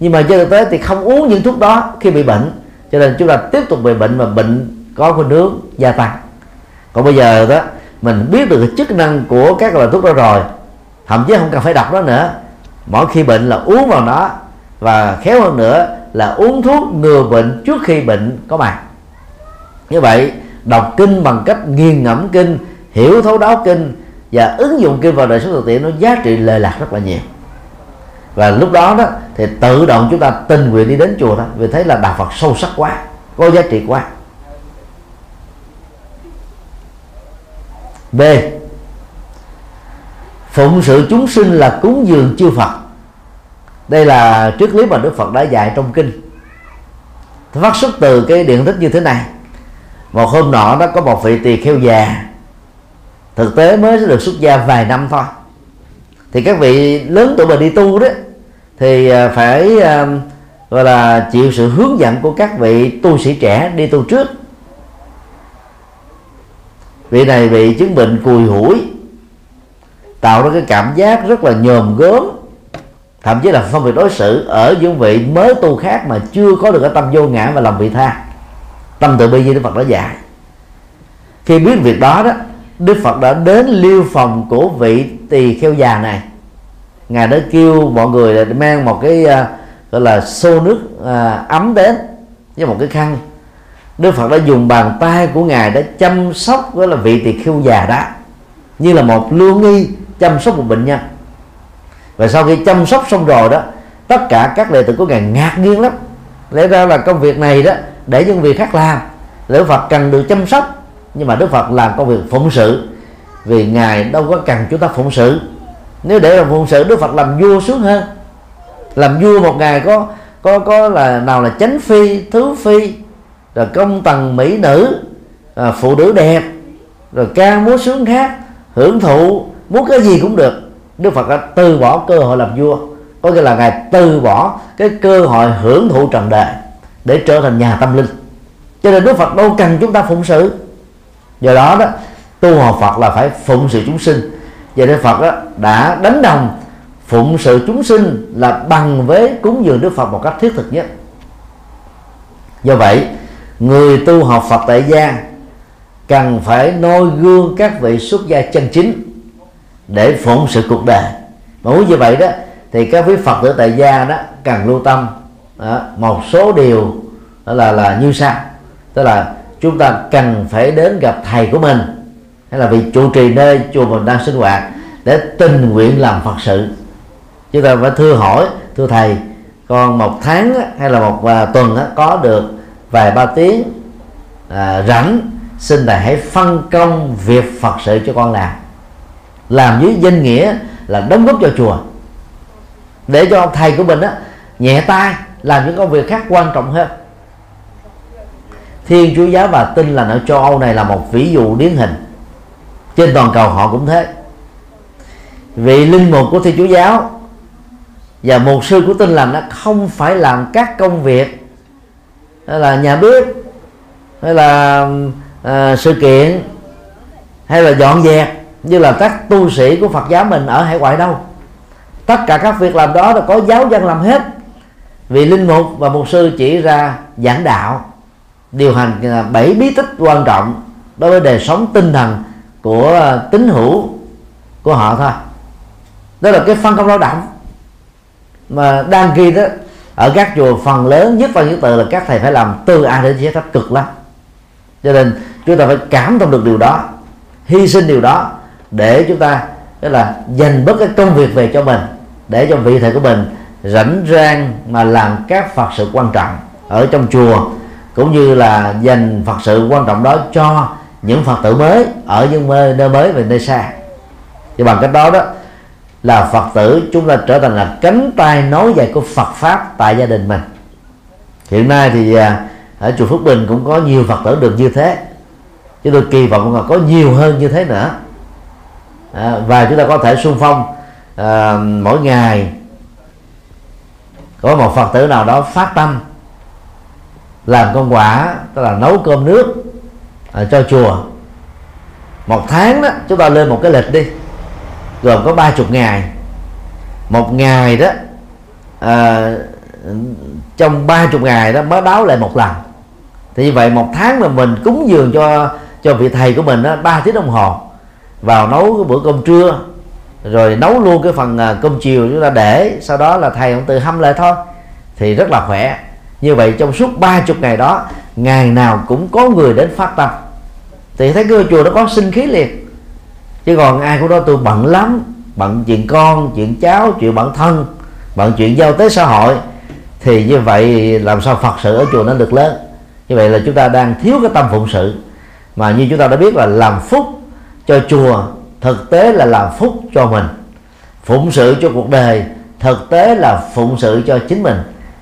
nhưng mà trên thực tế thì không uống những thuốc đó khi bị bệnh. Cho nên chúng ta tiếp tục bị bệnh mà bệnh có khuynh hướng gia tăng. Còn bây giờ đó, mình biết được chức năng của các loại thuốc đó rồi. Thậm chí không cần phải đọc nó nữa. Mỗi khi bệnh là uống vào nó. Và khéo hơn nữa là uống thuốc ngừa bệnh trước khi bệnh có mặt. Như vậy, đọc kinh bằng cách nghiền ngẫm kinh, hiểu thấu đáo kinh và ứng dụng kinh vào đời sống thực tiễn, nó giá trị lệ lạc rất là nhiều và lúc đó đó, thì tự động chúng ta tình nguyện đi đến chùa đó vì thấy là đạo Phật sâu sắc quá, có giá trị quá. B. Phụng sự chúng sinh là cúng dường chư Phật. Đây là triết lý mà Đức Phật đã dạy trong kinh. Phát xuất từ cái điện tích như thế này. Một hôm nọ đó có một vị tỳ kheo già, thực tế mới được xuất gia vài năm thôi. Thì các vị lớn tuổi mà đi tu đó thì à, phải à, gọi là chịu sự hướng dẫn của các vị tu sĩ trẻ đi tu trước. Vị này bị chứng bệnh cùi hủi, tạo ra cái cảm giác rất là nhòm gớm, thậm chí là phân biệt đối xử ở những vị mới tu khác mà chưa có được cái tâm vô ngã và lòng vị tha. Tâm từ bi như đức phật đã dạy. Khi biết việc đó đó, đức phật đã đến liêu phòng của vị tỳ kheo già này ngài đã kêu mọi người là mang một cái uh, gọi là xô nước uh, ấm đến với một cái khăn. Đức phật đã dùng bàn tay của ngài để chăm sóc gọi là vị tỳ khưu già đó như là một lương nghi chăm sóc một bệnh nhân. Và sau khi chăm sóc xong rồi đó tất cả các đệ tử của ngài ngạc nhiên lắm. Lẽ ra là công việc này đó để những việc khác làm. Đức phật cần được chăm sóc nhưng mà đức phật làm công việc phụng sự vì ngài đâu có cần chúng ta phụng sự nếu để làm phụng sự đức phật làm vua sướng hơn làm vua một ngày có có có là nào là chánh phi thứ phi rồi công tầng mỹ nữ à, phụ nữ đẹp rồi ca múa sướng khác hưởng thụ muốn cái gì cũng được. Đức phật đã từ bỏ cơ hội làm vua. Có nghĩa là ngài từ bỏ cái cơ hội hưởng thụ trần đời để trở thành nhà tâm linh. Cho nên đức phật đâu cần chúng ta phụng sự. Do đó đó tu học phật là phải phụng sự chúng sinh và đức phật đó, đã đánh đồng phụng sự chúng sinh là bằng với cúng dường đức phật một cách thiết thực nhất do vậy người tu học phật tại gia cần phải noi gương các vị xuất gia chân chính để phụng sự cuộc đời. Mà muốn như vậy đó thì các vị phật tử tại gia đó cần lưu tâm đó, một số điều đó là là như sau. Tức là chúng ta cần phải đến gặp thầy của mình hay là vị trụ trì nơi chùa mình đang sinh hoạt để tình nguyện làm phật sự. Chúng ta phải thưa hỏi thưa thầy còn một tháng hay là một à, tuần có được vài ba tiếng à, rảnh xin thầy hãy phân công việc phật sự cho con làm. Làm dưới danh nghĩa là đóng góp cho chùa. Để cho thầy của mình á nhẹ tay làm những công việc khác quan trọng hơn. Thiên chúa giáo và tin là ở châu âu này là một ví dụ điển hình trên toàn cầu họ cũng thế. Vị linh mục của thiên chúa giáo và mục sư của tin lành nó không phải làm các công việc hay là nhà bếp hay là à, sự kiện hay là dọn dẹp như là các tu sĩ của Phật giáo mình ở hải ngoại đâu. Tất cả các việc làm đó là có giáo dân làm hết. Vì linh mục và mục sư chỉ ra giảng đạo điều hành à, bảy bí tích quan trọng đối với đời sống tinh thần của à, tín hữu của họ thôi. Đó là cái phân công lao động. Mà đang ghi đó, ở các chùa phần lớn, nhất phần nhất từ là các thầy phải làm từ A đến Z rất cực lắm. Cho nên, chúng ta phải cảm thông được điều đó, hy sinh điều đó, để chúng ta, tức là, dành bớt cái công việc về cho mình, để cho vị thầy của mình rảnh rang mà làm các phật sự quan trọng ở trong chùa, cũng như là dành phật sự quan trọng đó cho những phật tử mới ở những nơi, nơi mới về nơi xa. Thì bằng cách đó đó là phật tử chúng ta trở thành là cánh tay nối dài của phật pháp tại gia đình mình. Hiện nay thì à, ở chùa phước bình cũng có nhiều phật tử được như thế. Chúng tôi kỳ vọng là có nhiều hơn như thế nữa. À, và chúng ta có thể xung phong à, mỗi ngày. Có một phật tử nào đó phát tâm làm công quả tức là nấu cơm nước à, cho chùa. Một tháng đó chúng ta lên một cái lịch đi. Gồm có ba chục ngày. Một ngày đó à, trong ba chục ngày đó mới báo lại một lần. Thì như vậy một tháng mà mình cúng dường cho cho vị thầy của mình đó ba tiếng đồng hồ. Vào nấu cái bữa cơm trưa rồi nấu luôn cái phần ờ, cơm chiều chúng ta để sau đó là thầy cũng tự hâm lại thôi. Thì rất là khỏe. Như vậy trong suốt ba chục ngày đó ngày nào cũng có người đến phát tâm thì thấy cái chùa nó có sinh khí liền. Chứ còn ai cũng đó tôi bận lắm, bận chuyện con, chuyện cháu, chuyện bản thân, bận chuyện giao tế xã hội. Thì như vậy làm sao phật sự ở chùa nó được lớn? Như vậy là chúng ta đang thiếu cái tâm phụng sự. Mà như chúng ta đã biết là làm phúc cho chùa thực tế là làm phúc cho mình. Phụng sự cho cuộc đời thực tế là phụng sự cho chính mình.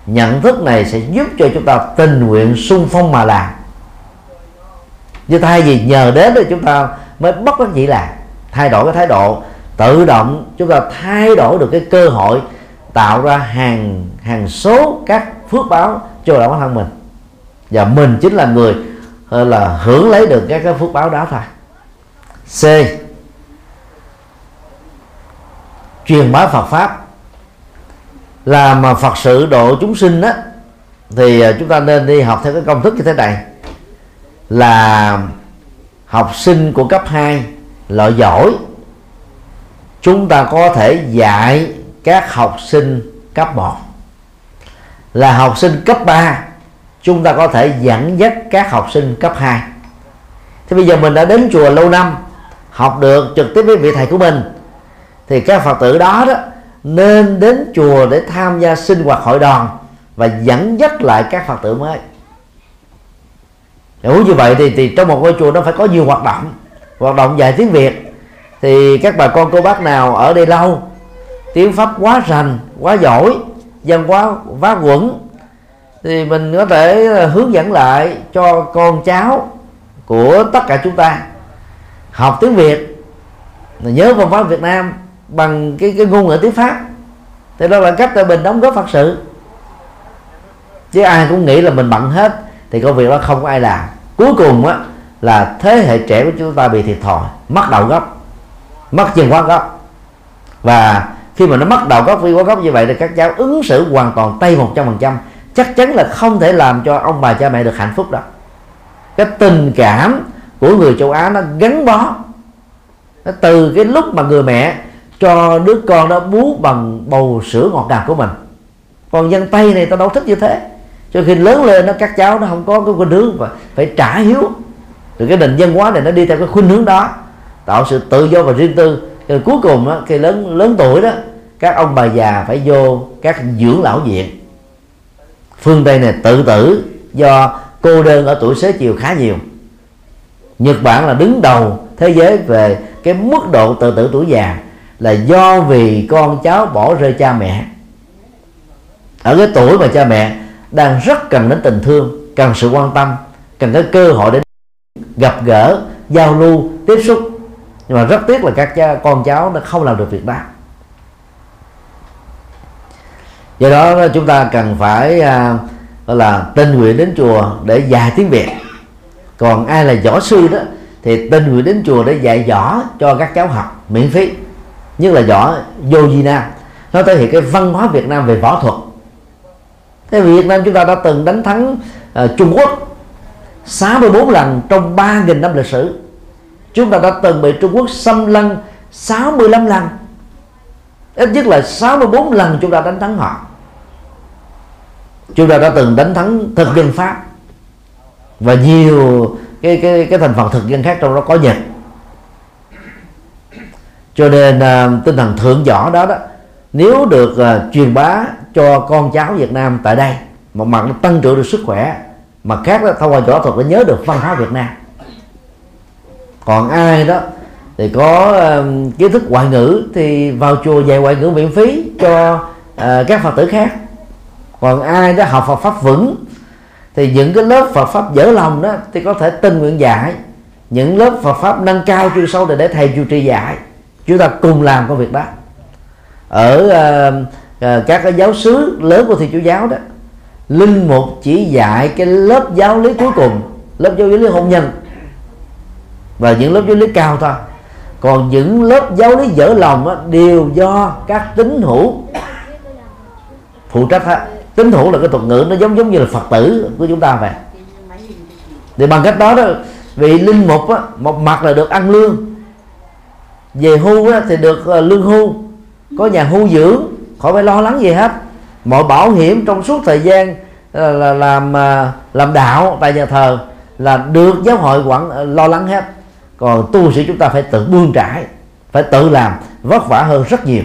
Nhận thức này sẽ giúp cho chúng ta tình nguyện sung phong mà làm nhưng thay vì nhờ đến thì chúng ta mới bất đắc dĩ là thay đổi cái thái độ, tự động chúng ta thay đổi được cái cơ hội, tạo ra hàng hàng số các phước báo cho bản thân mình. Và mình chính là người ờ, là hưởng lấy được các cái phước báo đó thôi. C. Truyền bá Phật pháp. Là mà Phật sự độ chúng sinh á, thì ờ, chúng ta nên đi học theo cái công thức như thế này là học sinh của cấp 2 loại giỏi. Chúng ta có thể dạy các học sinh cấp 1 là học sinh cấp 3 chúng ta có thể dẫn dắt các học sinh cấp 2 thế bây giờ mình đã đến chùa lâu năm, học được trực tiếp với vị thầy của mình, thì các phật tử đó đó nên đến chùa để tham gia sinh hoạt hội đoàn và dẫn dắt lại các phật tử mới nếu như vậy thì, thì trong một ngôi chùa nó phải có nhiều hoạt động hoạt động dạy tiếng việt. Thì các bà con cô bác nào ở đây lâu tiếng pháp quá rành quá giỏi dân quá vá quẩn thì mình có thể ờ, hướng dẫn lại cho con cháu của tất cả chúng ta học tiếng việt nhớ văn hóa việt nam bằng cái cái ngôn ngữ tiếng pháp. Thì đó là cách để mình đóng góp phật sự. Chứ ai cũng nghĩ là mình bận hết thì công việc đó không có ai làm. Cuối cùng á, là thế hệ trẻ của chúng ta bị thiệt thòi, mất đầu gốc, mất chân quá gốc. Và khi mà nó mất đầu gốc, vi quá gốc như vậy thì các cháu ứng xử hoàn toàn tay một trăm phần trăm. Chắc chắn là không thể làm cho ông bà cha mẹ được hạnh phúc đâu. Cái tình cảm của người châu Á nó gắn bó. Nó từ cái lúc mà người mẹ cho đứa con đó bú bằng bầu sữa ngọt ngào của mình. Còn dân tây này tao đâu thích như thế cho khi lớn lên nó các cháu nó không có cái khuynh hướng và phải trả hiếu. Rồi cái nền văn hóa này nó đi theo cái khuynh hướng đó tạo sự tự do và riêng tư. Rồi cuối cùng đó, khi lớn lớn tuổi đó các ông bà già phải vô các dưỡng lão viện. Phương tây này tự tử do cô đơn ở tuổi xế chiều khá nhiều. Nhật bản là đứng đầu thế giới về cái mức độ tự tử tuổi già là do vì con cháu bỏ rơi cha mẹ. Ở cái tuổi mà cha mẹ đang rất cần đến tình thương cần sự quan tâm cần cái cơ hội để gặp gỡ giao lưu tiếp xúc. Nhưng mà rất tiếc là các cha, con cháu nó không làm được việc đó. Do đó chúng ta cần phải à, gọi là tình nguyện đến chùa để dạy tiếng việt. Còn ai là võ sư đó thì tình nguyện đến chùa để dạy võ cho các cháu học miễn phí. Nhất là võ vô di nam. Nó thể hiện cái văn hóa việt nam về võ thuật thế việt nam chúng ta đã từng đánh thắng uh, trung quốc 64 lần trong 3.000 năm lịch sử. Chúng ta đã từng bị trung quốc xâm lăng 65 lần. Ít nhất là 64 lần chúng ta đánh thắng họ. Chúng ta đã từng đánh thắng thực dân pháp và nhiều cái cái cái thành phần thực dân khác trong đó có nhật. Cho nên uh, tinh thần thượng võ đó đó nếu được uh, truyền bá cho con cháu Việt Nam tại đây. Một mặt nó tăng trưởng được sức khỏe mà khác đó thông qua võ thuật để nhớ được văn hóa Việt Nam. Còn ai đó thì có uh, kiến thức ngoại ngữ thì vào chùa dạy ngoại ngữ miễn phí cho uh, các phật tử khác. Còn ai đó học Phật pháp vững thì những cái lớp Phật pháp dở lòng đó thì có thể tin nguyện dạy. Những lớp Phật pháp nâng cao chuyên sâu để để thầy chủ trì dạy. Chúng ta cùng làm công việc đó. Ở uh, Ờ, các cái giáo sứ lớn của thiên chúa giáo đó linh mục chỉ dạy cái lớp giáo lý cuối cùng lớp giáo lý hôn nhân và những lớp giáo lý cao thôi. Còn những lớp giáo lý dở lòng đó, đều do các tín hữu phụ trách hết tín hữu là cái thuật ngữ nó giống giống như là phật tử của chúng ta vậy. Thì bằng cách đó đó vị linh mục á, một mặt là được ăn lương về hưu á, thì được ờ, lương hưu có nhà hưu dưỡng khỏi phải lo lắng gì hết. Mọi bảo hiểm trong suốt thời gian là, là làm ờ, làm đạo tại nhà thờ là được giáo hội quản ờ, lo lắng hết. Còn tu sĩ chúng ta phải tự bươn trải phải tự làm vất vả hơn rất nhiều.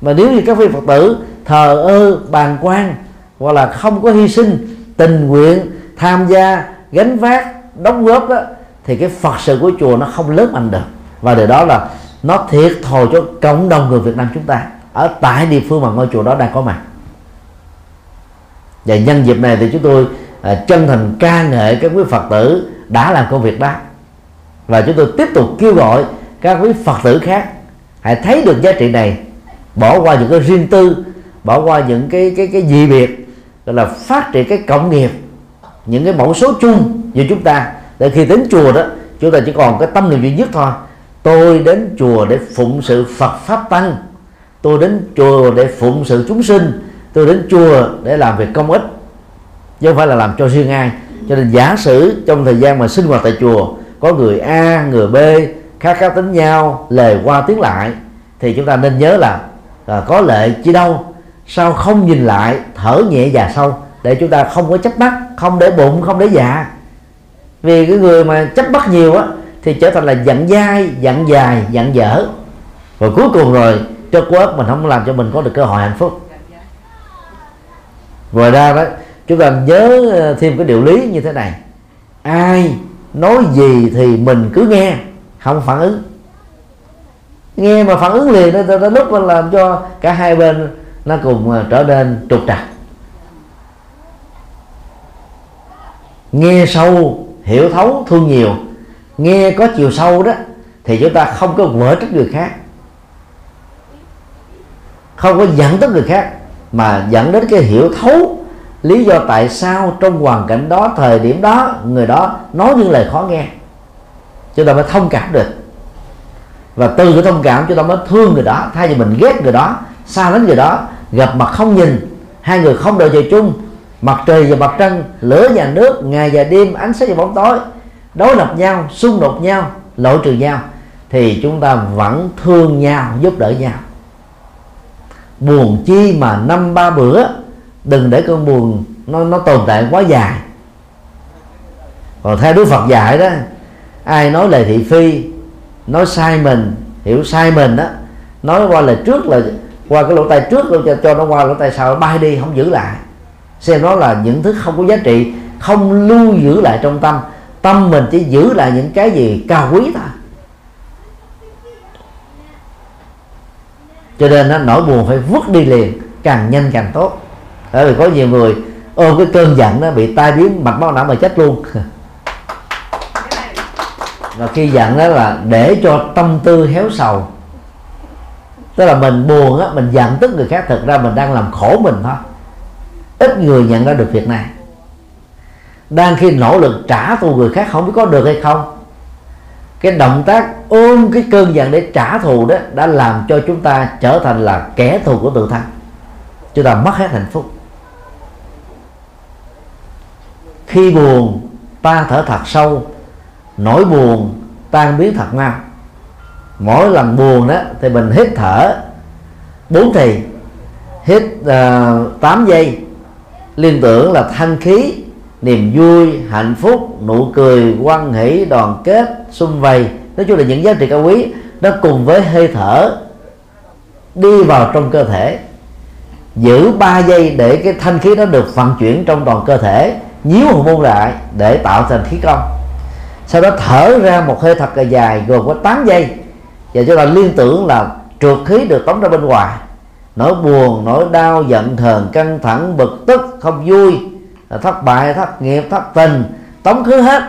Mà nếu như các vị phật tử thờ ơ bàn quan hoặc là không có hy sinh tình nguyện tham gia gánh vác đóng góp đó thì cái phật sự của chùa nó không lớn mạnh được. Và điều đó là nó thiệt thòi cho cộng đồng người Việt Nam chúng ta ở tại địa phương mà ngôi chùa đó đang có mặt. Và nhân dịp này thì chúng tôi à, chân thành ca ngợi các quý Phật tử đã làm công việc đó. Và chúng tôi tiếp tục kêu gọi các quý Phật tử khác hãy thấy được giá trị này, bỏ qua những cái riêng tư, bỏ qua những cái cái cái dị biệt, gọi là phát triển cái cộng nghiệp, những cái mẫu số chung như chúng ta. Để khi đến chùa đó, chúng ta chỉ còn cái tâm niệm duy nhất thôi. Tôi đến chùa để phụng sự Phật pháp tăng tôi đến chùa để phụng sự chúng sinh tôi đến chùa để làm việc công ích. Chứ không phải là làm cho riêng ai. Cho nên giả sử trong thời gian mà sinh hoạt tại chùa có người A người B khác khác tính nhau lề qua tiếng lại thì chúng ta nên nhớ là à, có lệ chi đâu. Sao không nhìn lại thở nhẹ và sâu để chúng ta không có chấp bắt không để bụng không để dạ. Vì cái người mà chấp bắt nhiều á thì trở thành là giận dai giận dài giận dở. Và cuối cùng rồi chất quất mình không làm cho mình có được cơ hội hạnh phúc. Ngoài ra đó chúng ta nhớ ờ, thêm cái điều lý như thế này. Ai nói gì thì mình cứ nghe không phản ứng. Nghe mà phản ứng liền đó, đó, lúc mà làm cho cả hai bên nó cùng ờ, trở nên trục trặc. Nghe sâu hiểu thấu thương nhiều. Nghe có chiều sâu đó thì chúng ta không có vỡ trách người khác không có dẫn tới người khác, mà dẫn đến cái hiểu thấu lý do tại sao trong hoàn cảnh đó, thời điểm đó, người đó nói những lời khó nghe. Chúng ta mới thông cảm được. Và từ cái thông cảm, chúng ta mới thương người đó, thay vì mình ghét người đó, xa lánh người đó, gặp mặt không nhìn, hai người không đợi trời chung, mặt trời và mặt trăng, lửa và nước, ngày và đêm, ánh sáng và bóng tối, đối lập nhau, xung đột nhau lỗi trừ nhau, thì chúng ta vẫn thương nhau, giúp đỡ nhau buồn chi mà năm ba bữa đừng để cơn buồn nó nó tồn tại quá dài. Còn theo đức phật dạy đó ai nói lời thị phi nói sai mình hiểu sai mình đó nói qua lời trước là qua cái lỗ tay trước luôn cho, cho nó qua lỗ tay sau bay đi không giữ lại. Xem nó là những thứ không có giá trị không lưu giữ lại trong tâm. Tâm mình chỉ giữ lại những cái gì cao quý thôi. Cho nên nó nỗi buồn phải vứt đi liền, càng nhanh càng tốt. Bởi vì có nhiều người ôm cái cơn giận nó bị tai biến, mạch máu não mà chết luôn. Và khi giận đó là để cho tâm tư héo sầu. Tức là mình buồn á, mình giận tức người khác, thực ra mình đang làm khổ mình thôi. Ít người nhận ra được việc này. Đang khi nỗ lực trả thù người khác, không biết có được hay không, cái động tác ôm cái cơn giận để trả thù đó đã làm cho chúng ta trở thành là kẻ thù của tự thân. Chúng ta mất hết hạnh phúc. Khi buồn ta thở thật sâu nỗi buồn tan biến thật mau. Mỗi lần buồn đó thì mình hít thở. Bốn thì hít ờ, uh, 8 giây liên tưởng là thanh khí niềm vui hạnh phúc nụ cười quan hỷ đoàn kết xung vầy nói chung là những giá trị cao quý nó cùng với hơi thở đi vào trong cơ thể. Giữ 3 giây để cái thanh khí nó được vận chuyển trong toàn cơ thể, nhíu hồn môn lại để tạo thành khí công sau đó thở ra một hơi thật là dài, gồm có 8 giây. Và chúng ta liên tưởng là trượt khí được tống ra bên ngoài. Nỗi buồn, nỗi đau, giận hờn, căng thẳng, bực tức, không vui, thất bại, thất nghiệp, thất tình, tống khứ hết.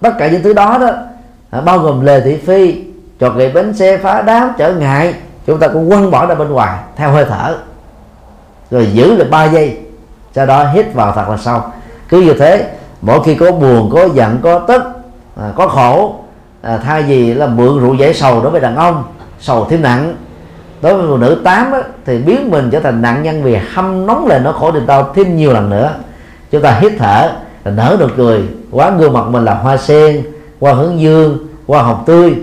Tất cả những thứ đó đó bao gồm lề thị phi trò gậy bánh xe phá đám trở ngại. Chúng ta cũng quăng bỏ ra bên ngoài theo hơi thở. Rồi giữ được 3 giây. Sau đó hít vào thật là sâu. Cứ như thế mỗi khi có buồn có giận có tức à, có khổ à, thay vì là mượn rượu giải sầu đối với đàn ông sầu thêm nặng. Đối với phụ nữ tám á, thì biến mình trở thành nạn nhân vì hâm nóng lên nó khổ niềm đau thêm nhiều lần nữa. Chúng ta hít thở nở được cười. Quá gương mặt mình là hoa sen hoa hướng dương, hoa hồng tươi.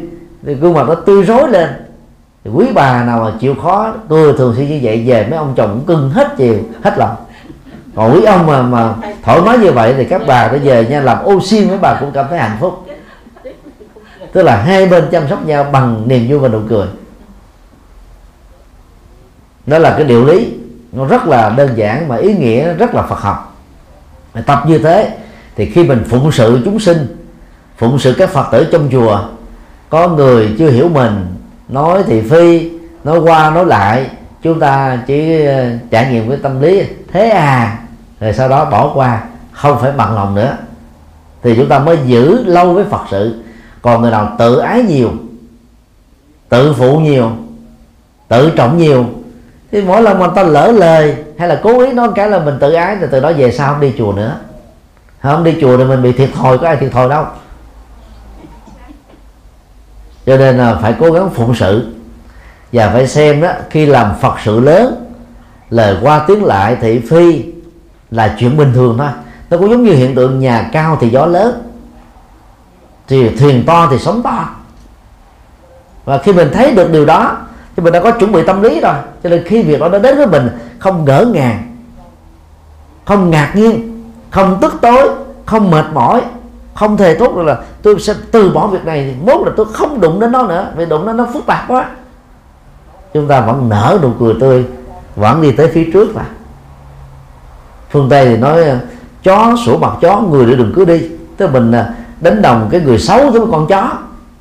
Thì gương mặt nó tươi rối lên. Thì quý bà nào mà chịu khó, tôi thường xuyên như vậy, về mấy ông chồng cũng cưng hết chiều, hết lòng. Còn quý ông mà mà thoải mái như vậy thì các bà phải về nha, làm ô xin mấy bà cũng cảm thấy hạnh phúc. Tức là hai bên chăm sóc nhau bằng niềm vui và nụ cười. Đó là cái điều lý. Nó rất là đơn giản mà ý nghĩa rất là Phật học. Tập như thế, thì khi mình phụng sự chúng sinh phụng sự các Phật tử trong chùa. Có người chưa hiểu mình, nói thì phi, nói qua, nói lại. Chúng ta chỉ ờ, trải nghiệm với tâm lý, thế à? Rồi sau đó bỏ qua, không phải bằng lòng nữa. Thì chúng ta mới giữ lâu với Phật sự. Còn người nào tự ái nhiều, tự phụ nhiều, tự trọng nhiều, thì mỗi lần mà ta lỡ lời hay là cố ý nói cái là mình tự ái, thì từ đó về sau không đi chùa nữa. Không đi chùa thì mình bị thiệt thòi, có ai thiệt thòi đâu cho nên là phải cố gắng phụng sự. Và phải xem đó, khi làm phật sự lớn, lời qua tiếng lại thị phi là chuyện bình thường thôi. Nó cũng giống như hiện tượng nhà cao thì gió lớn, thì thuyền to thì sóng to. Và khi mình thấy được điều đó, thì mình đã có chuẩn bị tâm lý rồi. Cho nên khi việc đó nó đến với mình, không ngỡ ngàng, không ngạc nhiên, không tức tối, không mệt mỏi không thể thốt được là tôi sẽ từ bỏ việc này thì mốt là tôi không đụng đến nó nữa. Vì đụng đến nó phức tạp quá. Chúng ta vẫn nở nụ cười tươi, vẫn đi tới phía trước mà. Phương tây thì nói, chó sủa mặt chó, người để đừng cứ đi. Tức mình à, đánh đồng cái người xấu với con chó.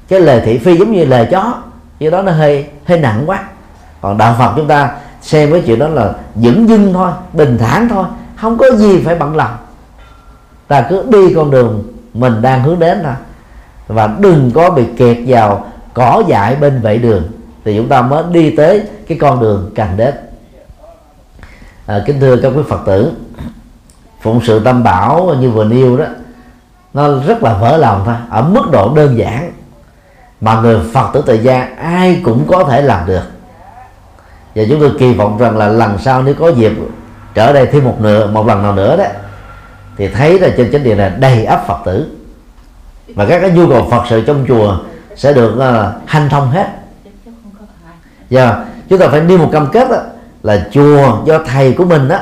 Cái lời thị phi giống như lời chó. Như đó nó hơi hơi nặng quá. Còn đạo phật chúng ta xem với chuyện đó là dững dưng thôi, bình thản thôi, không có gì phải bận lòng. Ta cứ đi con đường mình đang hướng đến thôi. Và đừng có bị kẹt vào cỏ dại bên vệ đường. Thì chúng ta mới đi tới cái con đường cần đến à, kính thưa các quý phật tử phụng sự tâm bảo như vừa nêu đó nó rất là vỡ lòng thôi ở mức độ đơn giản. Mà người phật tử tại gia ai cũng có thể làm được. Và chúng tôi kỳ vọng rằng là lần sau nếu có dịp trở đây thêm một nửa một lần nào nữa đó thì thấy là trên chánh điện này đầy ắp phật tử. Và các cái nhu cầu phật sự trong chùa sẽ được uh, hanh thông hết. Giờ yeah, chúng ta phải đi một cam kết đó, là chùa do thầy của mình đó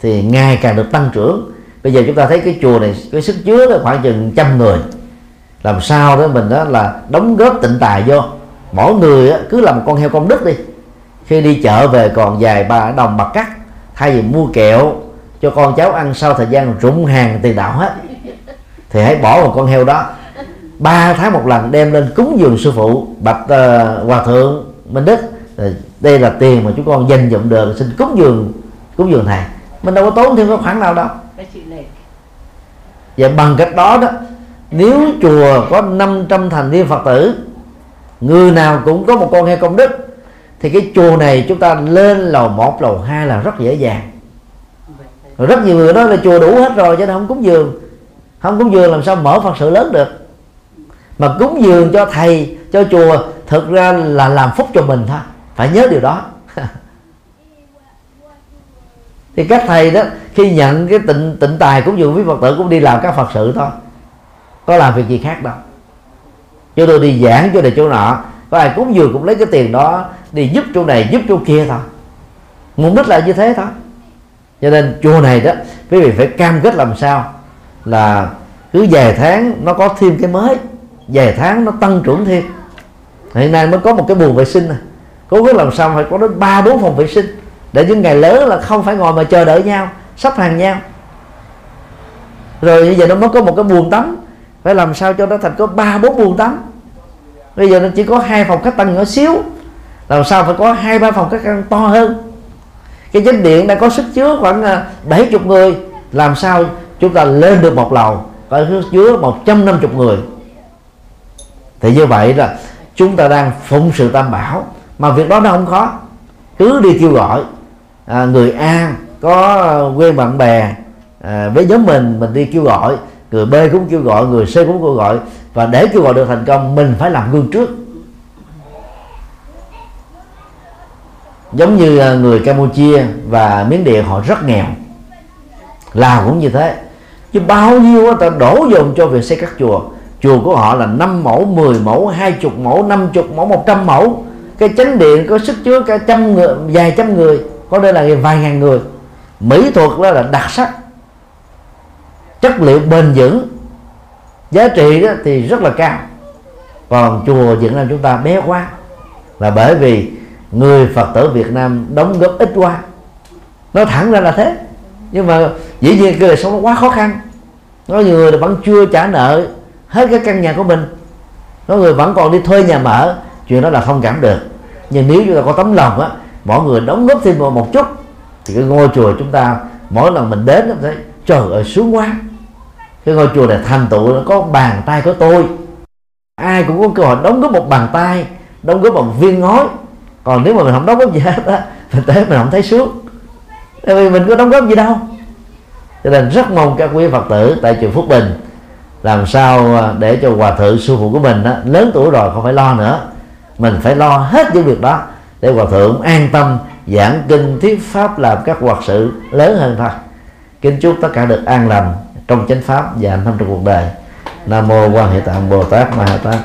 thì ngày càng được tăng trưởng. Bây giờ chúng ta thấy cái chùa này cái sức chứa là khoảng chừng trăm người. Làm sao đó mình đó là đóng góp tịnh tài vô. Mỗi người cứ làm con heo công đức đi. Khi đi chợ về còn vài ba đồng bạc cắt thay vì mua kẹo cho con cháu ăn sau thời gian rụng hàng tiền đạo hết. Thì hãy bỏ một con heo đó. Ba tháng một lần đem lên cúng dường sư phụ bạch uh, hòa thượng minh đức. Đây là tiền mà chúng con dành dụm được xin cúng dường cúng dường thầy. Mình đâu có tốn thêm cái khoản nào đâu. Và bằng cách đó đó nếu chùa có 500 thành viên phật tử người nào cũng có một con heo công đức thì cái chùa này chúng ta lên lầu một lầu hai là rất dễ dàng rất nhiều người nói là chùa đủ hết rồi cho nên không cúng dường. Không cúng dường làm sao mở phật sự lớn được? Mà cúng dường cho thầy, cho chùa, thực ra là làm phúc cho mình thôi. Phải nhớ điều đó. *laughs* Thì các thầy đó, khi nhận cái tịnh tịnh tài cúng dường với phật tử cũng đi làm các phật sự thôi. Có làm việc gì khác đâu. Cho tôi đi giảng cho này chỗ nọ. Có ai cúng dường cũng lấy cái tiền đó, đi giúp chỗ này, giúp chỗ kia thôi. Mục đích là như thế thôi cho nên chùa này đó, quý vị phải cam kết làm sao là cứ vài tháng nó có thêm cái mới, vài tháng nó tăng trưởng thêm. Hiện nay mới có một cái buồng vệ sinh này cố gắng làm sao phải có đến ba, bốn phòng vệ sinh để những ngày lớn là không phải ngồi mà chờ đợi nhau, sắp hàng nhau. Rồi bây giờ nó mới có một cái buồng tắm, phải làm sao cho nó thành có ba, bốn buồng tắm. Bây giờ nó chỉ có hai phòng khách tăng nhỏ xíu, làm sao phải có hai, ba phòng khách tăng to hơn cái chánh điện đang có sức chứa khoảng à, 70 người. Làm sao chúng ta lên được một lầu có sức chứa 150 người? Thì như vậy là chúng ta đang phụng sự tam bảo mà việc đó nó không khó. Cứ đi kêu gọi à, người A có quen bạn bè à, với nhóm mình mình đi kêu gọi người B cũng kêu gọi người C cũng kêu gọi và để kêu gọi được thành công mình phải làm gương trước. Giống như à, người Campuchia và Miến Điện họ rất nghèo. Lào cũng như thế. Chứ bao nhiêu ta đổ dồn cho việc xây các chùa. Chùa của họ là 5 mẫu 10 mẫu 20 mẫu 50 mẫu 100 mẫu. Cái chánh điện có sức chứa cả trăm người vài trăm người. Có đây là vài ngàn người. Mỹ thuật đó là đặc sắc. Chất liệu bền vững. Giá trị đó thì rất là cao. Còn chùa Việt Nam chúng ta bé quá. Là bởi vì người Phật tử Việt Nam đóng góp ít quá. Nó thẳng ra là thế. Nhưng mà dĩ nhiên cái đời sống nó quá khó khăn. Có nhiều người vẫn chưa trả nợ hết cái căn nhà của mình. Có người vẫn còn đi thuê nhà mở. Chuyện đó là không cảm được. Nhưng nếu chúng ta có tấm lòng á mỗi người đóng góp thêm một, một chút thì cái ngôi chùa chúng ta mỗi lần mình đến thấy trời ơi sướng quá. Cái ngôi chùa này thành tựu nó có bàn tay của tôi. Ai cũng có cơ hội đóng góp một bàn tay đóng góp một viên ngói còn nếu mà mình không đóng góp gì hết á *laughs* mình tế mình không thấy sướng. Tại vì mình có đóng góp gì đâu. Cho nên rất mong các quý phật tử tại chùa phúc bình làm sao à, để cho hòa thượng sư phụ của mình á, lớn tuổi rồi không phải lo nữa. Mình phải lo hết những việc đó để hòa thượng an tâm giảng kinh thuyết pháp làm các hoạt sự lớn hơn thôi. Kính chúc tất cả được an lành trong chánh pháp và an tâm trong cuộc đời. Nam mô quan hệ tạng bồ tát ma ha tát